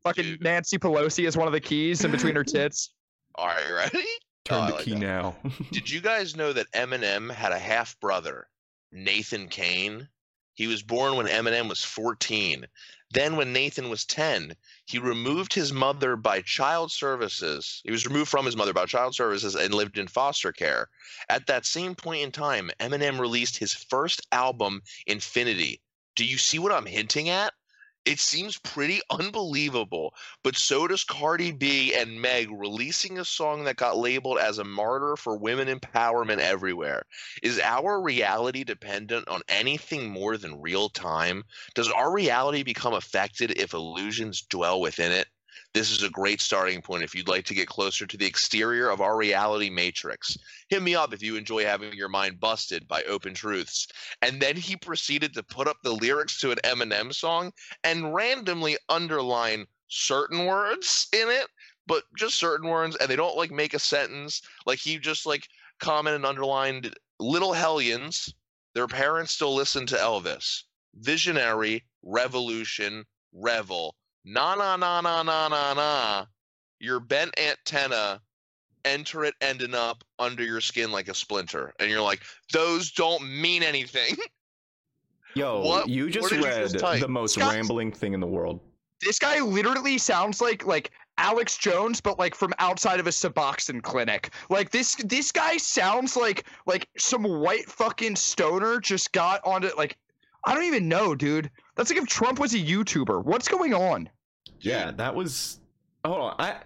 fucking Dude. Nancy Pelosi is one of the keys in between her tits. All right, ready? Turn Oh, the like key that. now. Did you guys know that Eminem had a half brother, Nathan Kane? He was born when Eminem was 14. Then, when Nathan was 10, he removed his mother by child services. He was removed from his mother by child services and lived in foster care. At that same point in time, Eminem released his first album, Infinity. Do you see what I'm hinting at? It seems pretty unbelievable, but so does Cardi B and Meg releasing a song that got labeled as a martyr for women empowerment everywhere. Is our reality dependent on anything more than real time? Does our reality become affected if illusions dwell within it? This is a great starting point if you'd like to get closer to the exterior of our reality matrix. Hit me up if you enjoy having your mind busted by open truths. And then he proceeded to put up the lyrics to an Eminem song and randomly underline certain words in it, but just certain words, and they don't like make a sentence. Like he just like commented and underlined little hellions. Their parents still listen to Elvis. Visionary, revolution, revel. Na na na na na na na. Your bent antenna, enter it ending up under your skin like a splinter. And you're like, those don't mean anything. Yo, What- you just did you read just the most Scott- rambling thing in the world. This guy literally sounds like like Alex Jones, but like from outside of a Suboxone clinic. Like this this guy sounds like like some white fucking stoner just got onto like I don't even know, dude. That's like if Trump was a YouTuber. What's going on? Yeah, that was. Hold on. I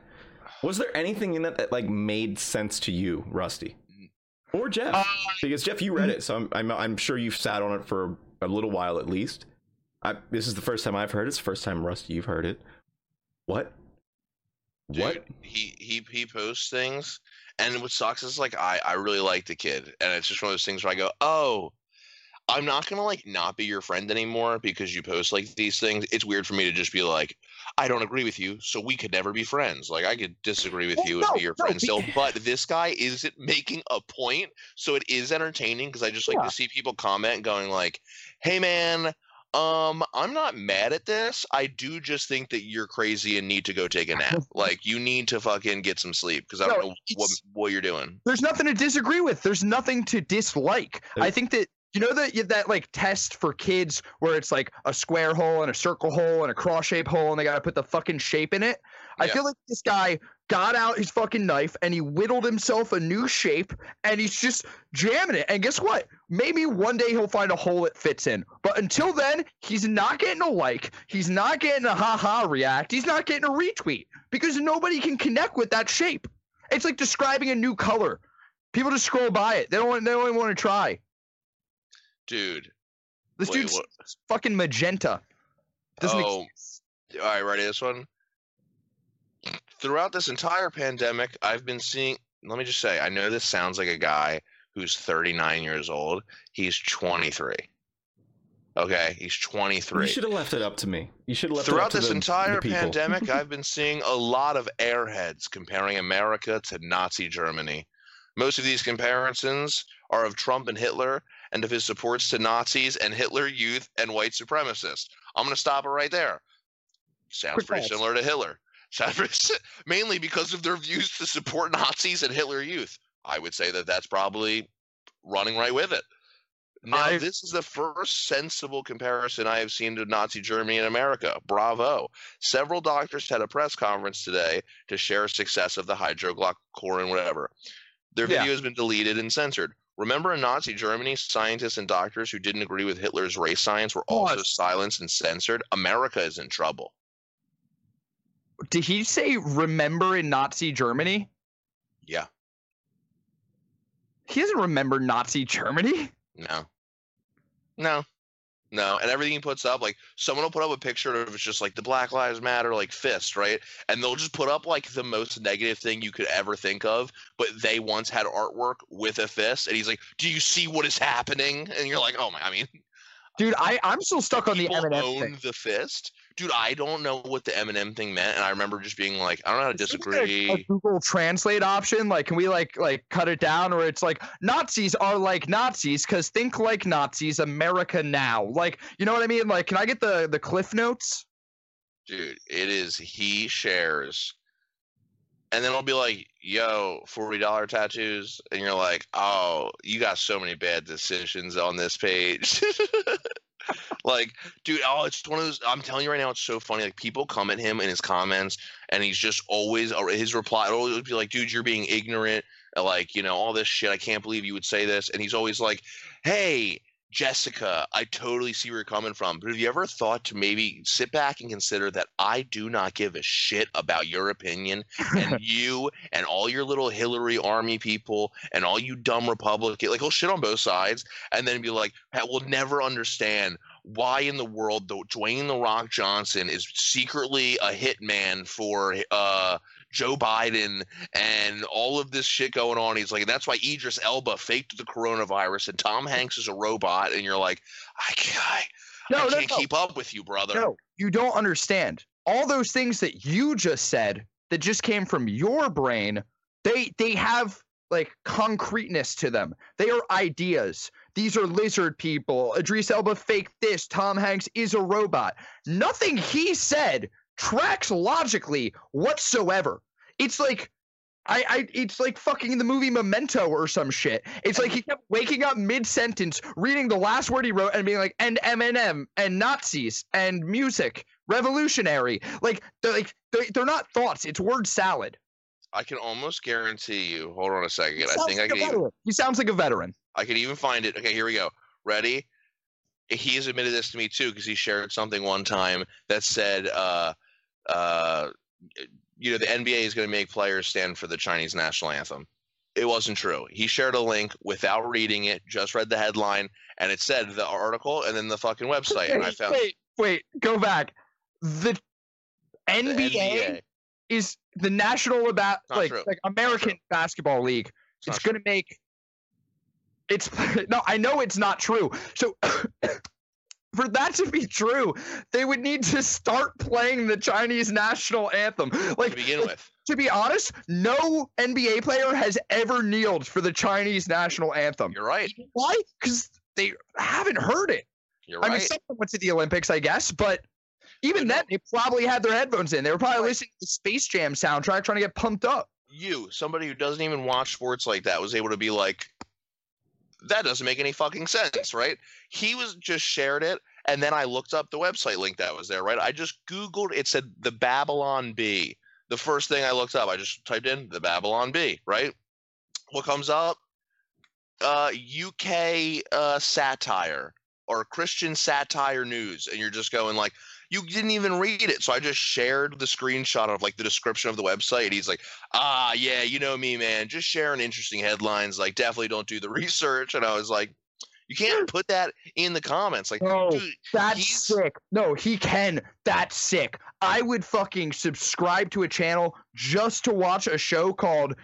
was there anything in it that like made sense to you, Rusty, or Jeff? Uh, because Jeff, you read it, so I'm, I'm I'm sure you've sat on it for a little while at least. I, this is the first time I've heard it. It's the first time Rusty you've heard it. What? Dude, What? He he he posts things, and what sucks is like I I really like the kid, and it's just one of those things where I go, oh, I'm not gonna like not be your friend anymore because you post like these things. It's weird for me to just be like, I don't agree with you, so we could never be friends. Like I could disagree with Well, you no, and be your no, friend be- still, but this guy isn't making a point, so it is entertaining because I just like Yeah. to see people comment going like, hey man. Um, I'm not mad at this. I do just think that you're crazy and need to go take a nap. like you need to fucking get some sleep because I don't No, know what what you're doing. There's nothing to disagree with. There's nothing to dislike. I think that you know that that like test for kids where it's like a square hole and a circle hole and a cross shape hole and they gotta put the fucking shape in it. I feel like this guy got out his fucking knife and he whittled himself a new shape and he's just jamming it. And guess what? Maybe one day he'll find a hole it fits in. But until then, he's not getting a like. He's not getting a ha ha react. He's not getting a retweet because nobody can connect with that shape. It's like describing a new color. People just scroll by it. They don't want. They don't want to try. Dude. This Wait, dude's what? fucking magenta. Doesn't Oh. exist. All right, ready this one? Throughout this entire pandemic, I've been seeing let me just say, I know this sounds like a guy who's 39 years old. He's 23. Okay, he's 23. You should have left it up to me. You should have left it up to me. Throughout this the, entire the pandemic, I've been seeing a lot of airheads comparing America to Nazi Germany. Most of these comparisons are of Trump and Hitler and of his supports to Nazis and Hitler Youth and white supremacists. I'm going to stop it right there. Sounds pretty similar to Hitler. Sounds pretty si- mainly because of their views to support Nazis and Hitler Youth. I would say that that's probably running right with it. Now, I- this is the first sensible comparison I have seen to Nazi Germany and America. Bravo. Several doctors had a press conference today to share success of the hydrochloroquine, whatever. Their Yeah. video has been deleted and censored. Remember in Nazi Germany, scientists and doctors who didn't agree with Hitler's race science were also silenced and censored? America is in trouble. Did he say remember in Nazi Germany? Yeah. He doesn't remember Nazi Germany. No. No. No. And everything he puts up, like someone will put up a picture of it's just like the Black Lives Matter like fist, right? And they'll just put up like the most negative thing you could ever think of, but they once had artwork with a fist, and he's like, Do you see what is happening? And you're like, Oh my I mean Dude, I, I'm still stuck on the Eminem own thing. the fist. Dude, I don't know what the Eminem thing meant, and I remember just being like, I don't know how to Is there, like, disagree. A, Google Translate option, like, can we like like cut it down, or it's like Nazis are like Nazis because think like Nazis, America now. Like, you know what I mean? Like, can I get the the cliff notes? Dude, it is he shares. And then I'll be like, yo, $40 tattoos. And you're like, oh, you got so many bad decisions on this page. like, dude, oh, it's one of those. I'm telling you right now, it's so funny. Like, people come at him in his comments, and he's just always, his reply, it'll always be like, dude, you're being ignorant. Like, you know, all this shit. I can't believe you would say this. And he's always like, hey, Jessica, I totally see where you're coming from, but have you ever thought to maybe sit back and consider that I do not give a shit about your opinion and you and all your little Hillary army people and all you dumb Republican, like he'll shit on both sides and then be like, "I will never understand why in the world Dwayne the Rock Johnson is secretly a hitman for uh Joe Biden and all of this shit going on. He's like, that's why Idris Elba faked the coronavirus and Tom Hanks is a robot. And you're like, I can't, I, No, I can't no. keep up with you, brother. No, you don't understand. All those things that you just said that just came from your brain, they they have like concreteness to them. They are ideas. These are lizard people. Idris Elba faked this. Tom Hanks is a robot. Nothing he said tracks logically whatsoever. It's like I, I, it's like fucking the movie Memento or some shit. It's like he kept waking up mid sentence, reading the last word he wrote, and being like, "and Eminem, and Nazis, and music, revolutionary." Like, they're like they're, they're not thoughts. It's word salad. I can almost guarantee you. Hold on a second. I think I like a can even. He sounds like a veteran. I can even find it. Okay, here we go. Ready? He has admitted this to me too because he shared something one time that said, uh, uh, you know, the NBA is going to make players stand for the Chinese national anthem. It wasn't true. He shared a link without reading it, just read the headline, and it said the article and then the fucking website. And I Wait, found wait, wait, go back. The the NBA, NBA. is the national about like like American basketball league. not It's gonna make it's no, I know it's not true. So for that to be true, they would need to start playing the Chinese national anthem. Like to begin like, with. to be honest, no NBA player has ever kneeled for the Chinese national anthem. You're right. Why? Because they haven't heard it. You're right. I right. mean, someone went to the Olympics, I guess, but even then, they probably had their headphones in. They were probably listening to the Space Jam soundtrack, trying to get pumped up. you, somebody who doesn't even watch sports like that, was able to be like, that doesn't make any fucking sense, right? He was just shared it, and then I looked up the website link that was there, right? I just Googled, it said the Babylon Bee. The first thing I looked up, I just typed in the Babylon Bee, right? What comes up? Uh, UK uh, satire or Christian satire news, and you're just going like, you didn't even read it. So I just shared the screenshot of like the description of the website. He's like, ah, yeah, you know me, man. Just sharing interesting headlines. Like, definitely don't do the research. And I was like, you can't put that in the comments. Like, No, dude, that's he's- sick. No, he can. That's sick. I would fucking subscribe to a channel just to watch a show called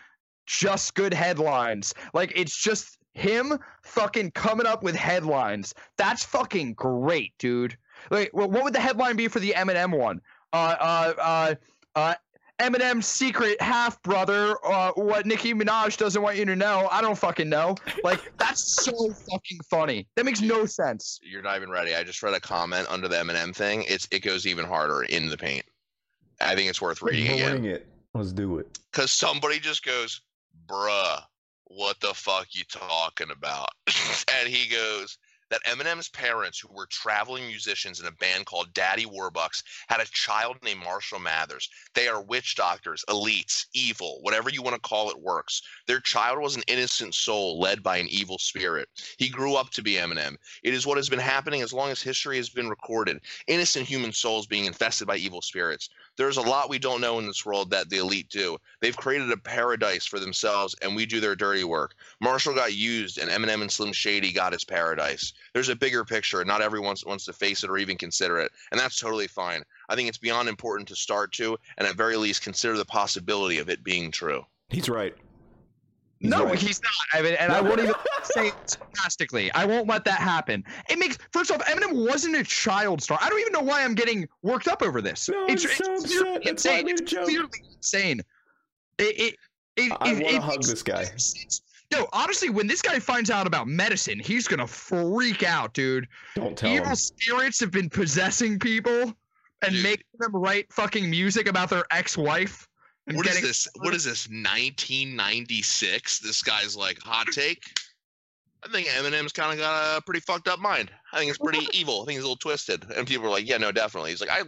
Just Good Headlines. Like, it's just him fucking coming up with headlines. That's fucking great, dude. Like, well, what would the headline be for the Eminem one? Uh, uh, uh, uh, Eminem's secret half brother, uh, what Nicki Minaj doesn't want you to know. I don't fucking know. Like, that's so fucking funny. That makes no sense. you're not even ready. I just read a comment under the Eminem thing. It's it goes even harder in the paint. I think it's worth reading again. It. Let's do it. Cause somebody just goes, bruh, what the fuck you talking about? and he goes, that Eminem's parents, who were traveling musicians in a band called Daddy Warbucks, had a child named Marshall Mathers. They are witch doctors, elites, evil, whatever you want to call it works. Their child was an innocent soul led by an evil spirit. He grew up to be Eminem. It is what has been happening as long as history has been recorded. Innocent human souls being infested by evil spirits. There's a lot we don't know in this world that the elite do. They've created a paradise for themselves, and we do their dirty work. Marshall got used, and Eminem and Slim Shady got his paradise. There's a bigger picture, and not everyone wants, wants to face it or even consider it, and that's totally fine. I think it's beyond important to start to, and at very least, consider the possibility of it being true. He's right. He's no, right. he's not. I mean, and I won't even say it sarcastically. I won't let that happen. It makes first off, Eminem wasn't a child star. I don't even know why I'm getting worked up over this. No, it's, I'm it's so clearly upset. That's why I insane. made It's clearly insane. It it it, I want to hug this guy. no sense. No, honestly, when this guy finds out about medicine, he's gonna freak out, dude. Don't tell Evil him. spirits have been possessing people and Dude. making them write fucking music about their ex-wife. And What is getting this? What is this? 1996? This guy's like hot take. I think Eminem's kind of got a pretty fucked up mind. I think it's pretty evil. I think he's a little twisted. And people are like, "Yeah, no, definitely." He's like, "I."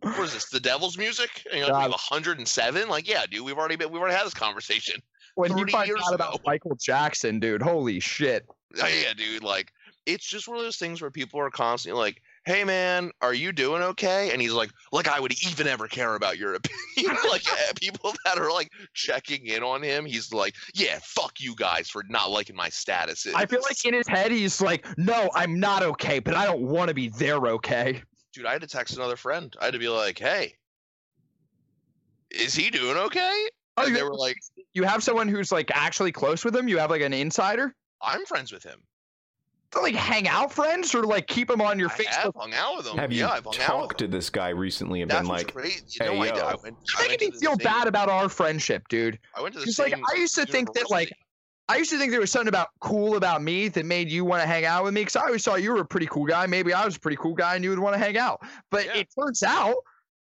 What is this? The devil's music? And you're like, God. 107? Like, yeah, dude. We've already been. We've already had this conversation. When he 30 finds years out about. Michael Jackson, dude. Holy shit. Oh, yeah, dude. Like, it's just one of those things where people are constantly like, "Hey, man, are you doing okay?" And he's like, "Like I would even ever care about your opinion." like eh, people that are like checking in on him, he's like, "Yeah, fuck you guys for not liking my status." I feel like in his head he's like, "No, I'm not okay, but I don't want to be there okay." dude, I had to text another friend. I had to be like, "Hey, is he doing okay?" Oh, And they were like, you have someone who's like actually close with him. You have like an insider. "I'm friends with him. To like hang out friends or like keep him on your I Facebook. have hung out with him. Have you yeah, I've hung talked him. to this guy recently and That's been like, great. You know, "Hey, I, did. I yo." went. You're I making me the feel same- bad about our friendship, dude. I went to the Because same. like I used to think that like. I used to think there was something about cool about me that made you want to hang out with me because I always thought you were a pretty cool guy. Maybe I was a pretty cool guy and you would want to hang out. But Yeah. it turns out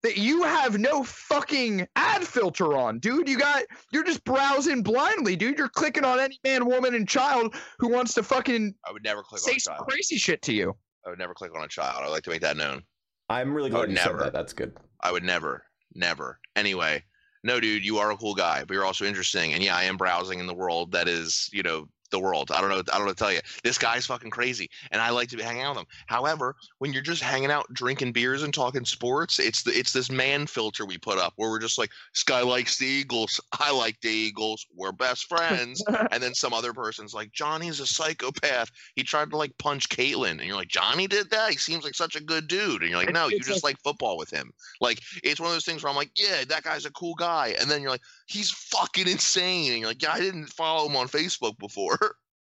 that you have no fucking ad filter on, dude. You got you're just browsing blindly, dude. You're clicking on any man, woman, and child who wants to fucking I would never click on say a some child. crazy shit to you. I would never click on a child. I'd like to make that known. I'm really glad you never. said that. That's good. I would never, never. Anyway, no, dude, you are a cool guy, but you're also interesting. And yeah, I am browsing in the world that is, you know, the world. I don't know. I don't know what to tell you. This guy's fucking crazy, and I like to be hanging out with him. However, when you're just hanging out, drinking beers and talking sports, it's the it's this man filter we put up where we're just like, this guy likes the Eagles. I like the Eagles. We're best friends. and then some other person's like, Johnny's a psychopath. He tried to like punch Caitlyn, and you're like, Johnny did that. He seems like such a good dude. And you're like, no, you just like football with him. Like it's one of those things where I'm like, yeah, that guy's a cool guy, and then you're like, he's fucking insane, and you're like, yeah, I didn't follow him on Facebook before.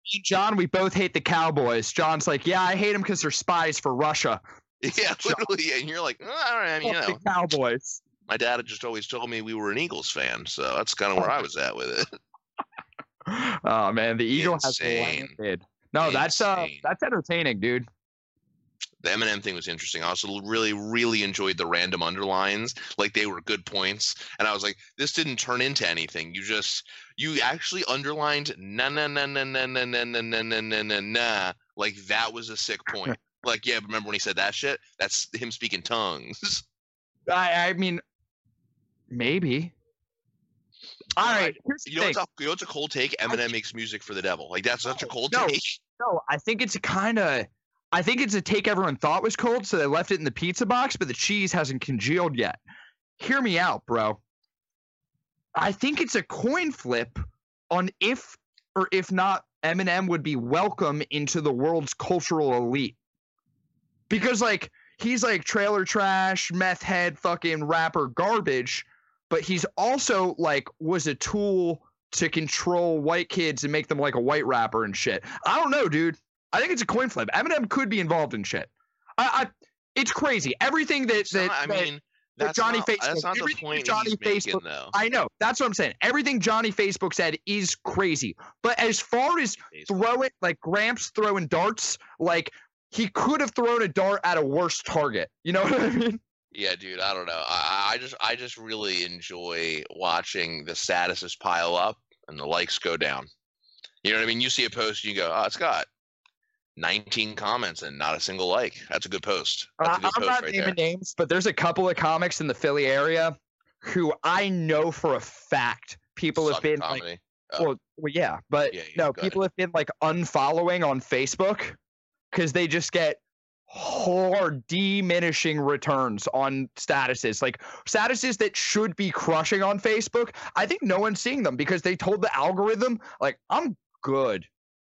John, we both hate the Cowboys. John's like, yeah, I hate them because they're spies for Russia. yeah, literally, and you're like, oh, all right, you know, the Cowboys. my dad had just always told me we were an Eagles fan, so that's kind of where I was at with it. Oh man, the Eagle Insane. has landed. No, that's uh, that's entertaining, dude. The Eminem thing was interesting. I also really, really enjoyed the random underlines. Like they were good points. And I was like, this didn't turn into anything. You just you actually underlined na na na na na na na na na na na na na. Like that was a sick point. Like, yeah, remember when he said that shit? That's him speaking tongues. I, I mean, maybe. All right, here's the You know thing. what's a, you know what's a cold take? Eminem makes music for the devil. Like that's such a cold No. take. No, I think it's kind of. I think it's a take everyone thought was cold, so they left it in the pizza box, but the cheese hasn't congealed yet. Hear me out, bro. I think it's a coin flip on if or if not Eminem would be welcome into the world's cultural elite. Because like he's like trailer trash, meth head, fucking rapper garbage, but he's also like was a tool to control white kids and make them like a white rapper and shit. I don't know, dude. I think it's a coin flip. Eminem could be involved in shit. I, I it's crazy. Everything that that, I mean, that's Johnny not, Facebook- that's not the everything that point Johnny making, Facebook- though. I know. That's what I'm saying. Everything Johnny Facebook said is crazy. But as far as throwing like Gramps throwing darts, like he could have thrown a dart at a worse target. You know what I mean? Yeah, dude, I don't know. I, I just I just really enjoy watching the statuses pile up and the likes go down. You know what I mean? You see a post, you go, "Oh, it's got 19 comments and not a single like." That's a good post. That's a Uh, good I'm post not right naming there. names, but there's a couple of comics in the Philly area who I know for a fact people have Suck been like. Oh. Well, well, yeah, but Yeah, yeah, no, go ahead. people have been like unfollowing on Facebook because they just get hard diminishing returns on statuses, like statuses that should be crushing on Facebook. I think no one's seeing them because they told the algorithm, like, I'm good.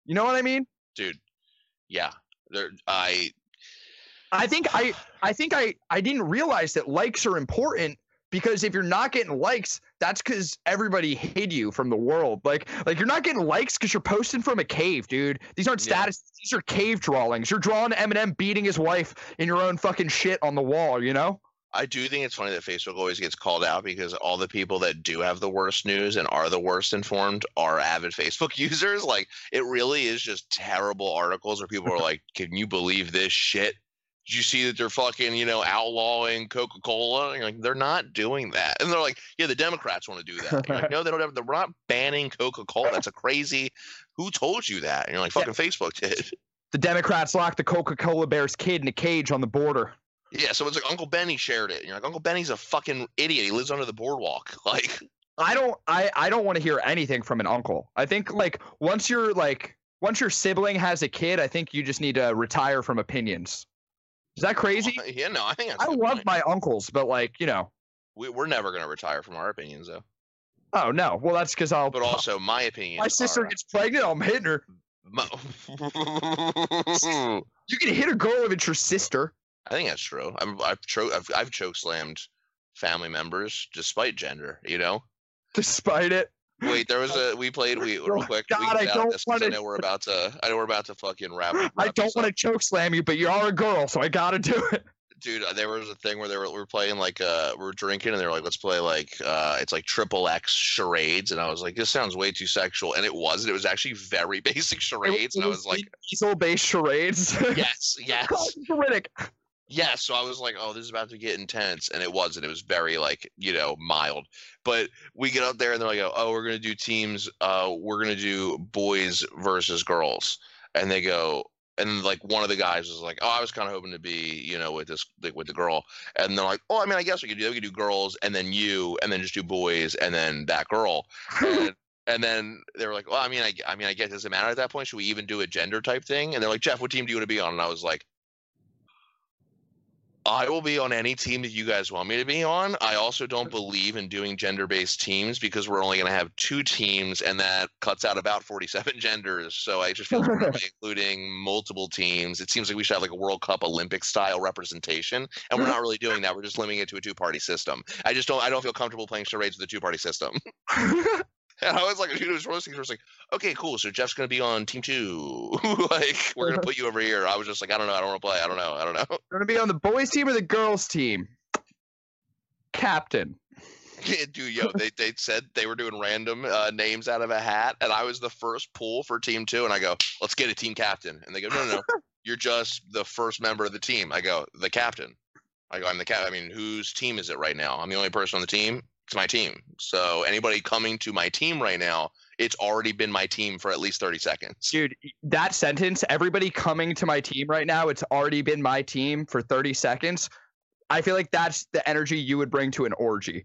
You know what I mean? dude. Yeah, there. I I think I I think I I didn't realize that likes are important because if you're not getting likes, that's because everybody hid you from the world. Like like you're not getting likes because you're posting from a cave, dude. These aren't Yeah. status. These are cave drawings. You're drawing Eminem beating his wife in your own fucking shit on the wall. You know? I do think it's funny that Facebook always gets called out because all the people that do have the worst news and are the worst informed are avid Facebook users. Like it really is just terrible articles where people are like, "Can you believe this shit?" Did you see that they're fucking, you know, outlawing Coca Cola? You're like, they're not doing that. And they're like, yeah, the Democrats want to do that. Like, no, they don't have. They're not banning Coca Cola. That's a crazy. Who told you that? And you're like, Yeah. fucking Facebook did. The Democrats locked the Coca-Cola Bear's kid in a cage on the border. Yeah, so it's like Uncle Benny shared it. And you're like, Uncle Benny's a fucking idiot. He lives under the boardwalk. Like, I don't I I don't want to hear anything from an uncle. I think like once you're like once your sibling has a kid, I think you just need to retire from opinions. Is that crazy? Yeah, no, I think that's I love point. my uncles, but like, you know, We, we're never gonna retire from our opinions, though. oh no. Well, that's because I'll. But also, my opinion. my sister gets pregnant, I'm hitting her. I You can hit a girl if it's your sister. Think that's true. I've I've, cho- I've I've choke slammed family members despite gender. You know. Despite it. Wait, there was a we played we real Oh, quick. we God, I don't this 'cause wanna- I know we're about to. I know we're about to fucking wrap. I don't want to choke slam you, but you are a girl, so I gotta do it. dude there was a thing where they were, we were playing like uh we are drinking and they were like let's play like uh it's like triple x charades and i was like this sounds way too sexual and it wasn't it was actually very basic charades and i was like diesel based charades. yes yes. Yeah, so I was like, oh, this is about to get intense. And it wasn't. It was very, like, you know, mild. But we get up there and they're like, oh, we're going to do teams. Uh, we're going to do boys versus girls. And they go, and like one of the guys was like, oh, I was kind of hoping to be, you know, with this, like, with the girl. And they're like, oh, I mean, I guess we could do, we could do girls and then you, and then just do boys and then that girl. And, and then they were like, well, I mean, I, I mean, I guess it doesn't matter at that point. Should we even do a gender type thing? And they're like, Jeff, what team do you want to be on? And I was like, I will be on any team that you guys want me to be on. I also don't believe in doing gender based teams because we're only going to have two teams and that cuts out about 47 genders. So I just feel like including multiple teams. It seems like we should have like a World Cup Olympic style representation. And we're not really doing that. We're just limiting it to a two party system. I just don't, I don't feel comfortable playing charades with a two party system. And I was like, dude, it was roasting. I was like, okay, cool. So Jeff's gonna be on team two. like, we're gonna put you over here. I was just like, I don't know. I don't want to play. I don't know. I don't know. You're gonna be on the boys team or the girls team? Captain. Yeah, dude, yo, they, they said they were doing random uh, names out of a hat, and I was the first pull for team two, and I go, let's get a team captain, and they go, no, no, no, you're just the first member of the team. I go, the captain. I go, I'm the cap. I mean, whose team is it right now? I'm the only person on the team. It's my team. So anybody coming to my team right now, it's already been my team for at least 30 seconds. Dude, that sentence, everybody coming to my team right now, it's already been my team for 30 seconds. I feel like that's the energy you would bring to an orgy.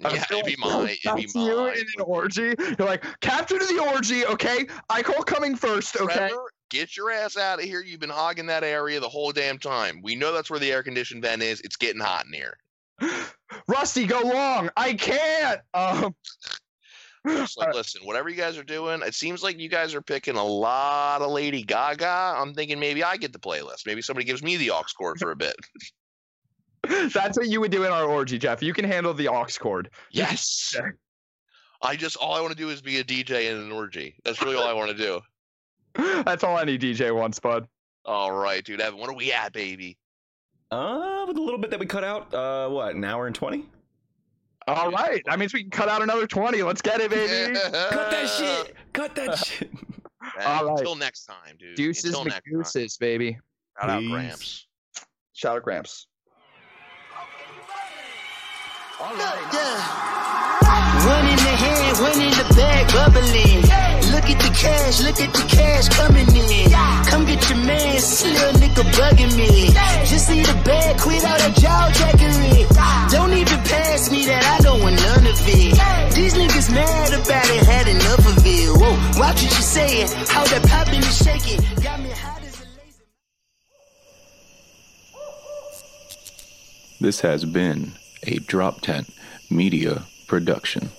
Yeah, it'd be my, it'd be you mine. in an orgy. You're like, captain of the orgy, okay? I call coming first, okay? Trevor, get your ass out of here. You've been hogging that area the whole damn time. We know that's where the air conditioned vent is. It's getting hot in here. Rusty, go long. I can't. Um, Just like, listen, whatever you guys are doing, it seems like you guys are picking a lot of Lady Gaga. I'm thinking maybe I get the playlist. Maybe somebody gives me the aux cord for a bit. that's what you would do in our orgy, Jeff. You can handle the aux cord. Yes. I just all I want to do is be a DJ in an orgy. That's really all I want to do. That's all any DJ wants, bud. All right, dude. Evan, what are we at, baby? Uh, with a little bit that we cut out, uh, what, an hour and 20? All right. That means we can cut out another 20. Let's get it, baby. Cut that shit! Cut that shit! All right. Until next time, dude. Deuces Until next time. Baby. Shout out Peace. Gramps. Shout out Gramps. One in the hand, one in the bag, bubbling. Look at the cash, look at the cash coming in. Come get your man, this little nigga bugging me. Just see the bag, quit all that jaw jackery. Don't even pass me that, I don't want none of it. These niggas mad about it, had enough of it. Whoa, watch what you saying, how that popping and shaking. Got me hot as a laser. This has been a Drop Tent Media Production.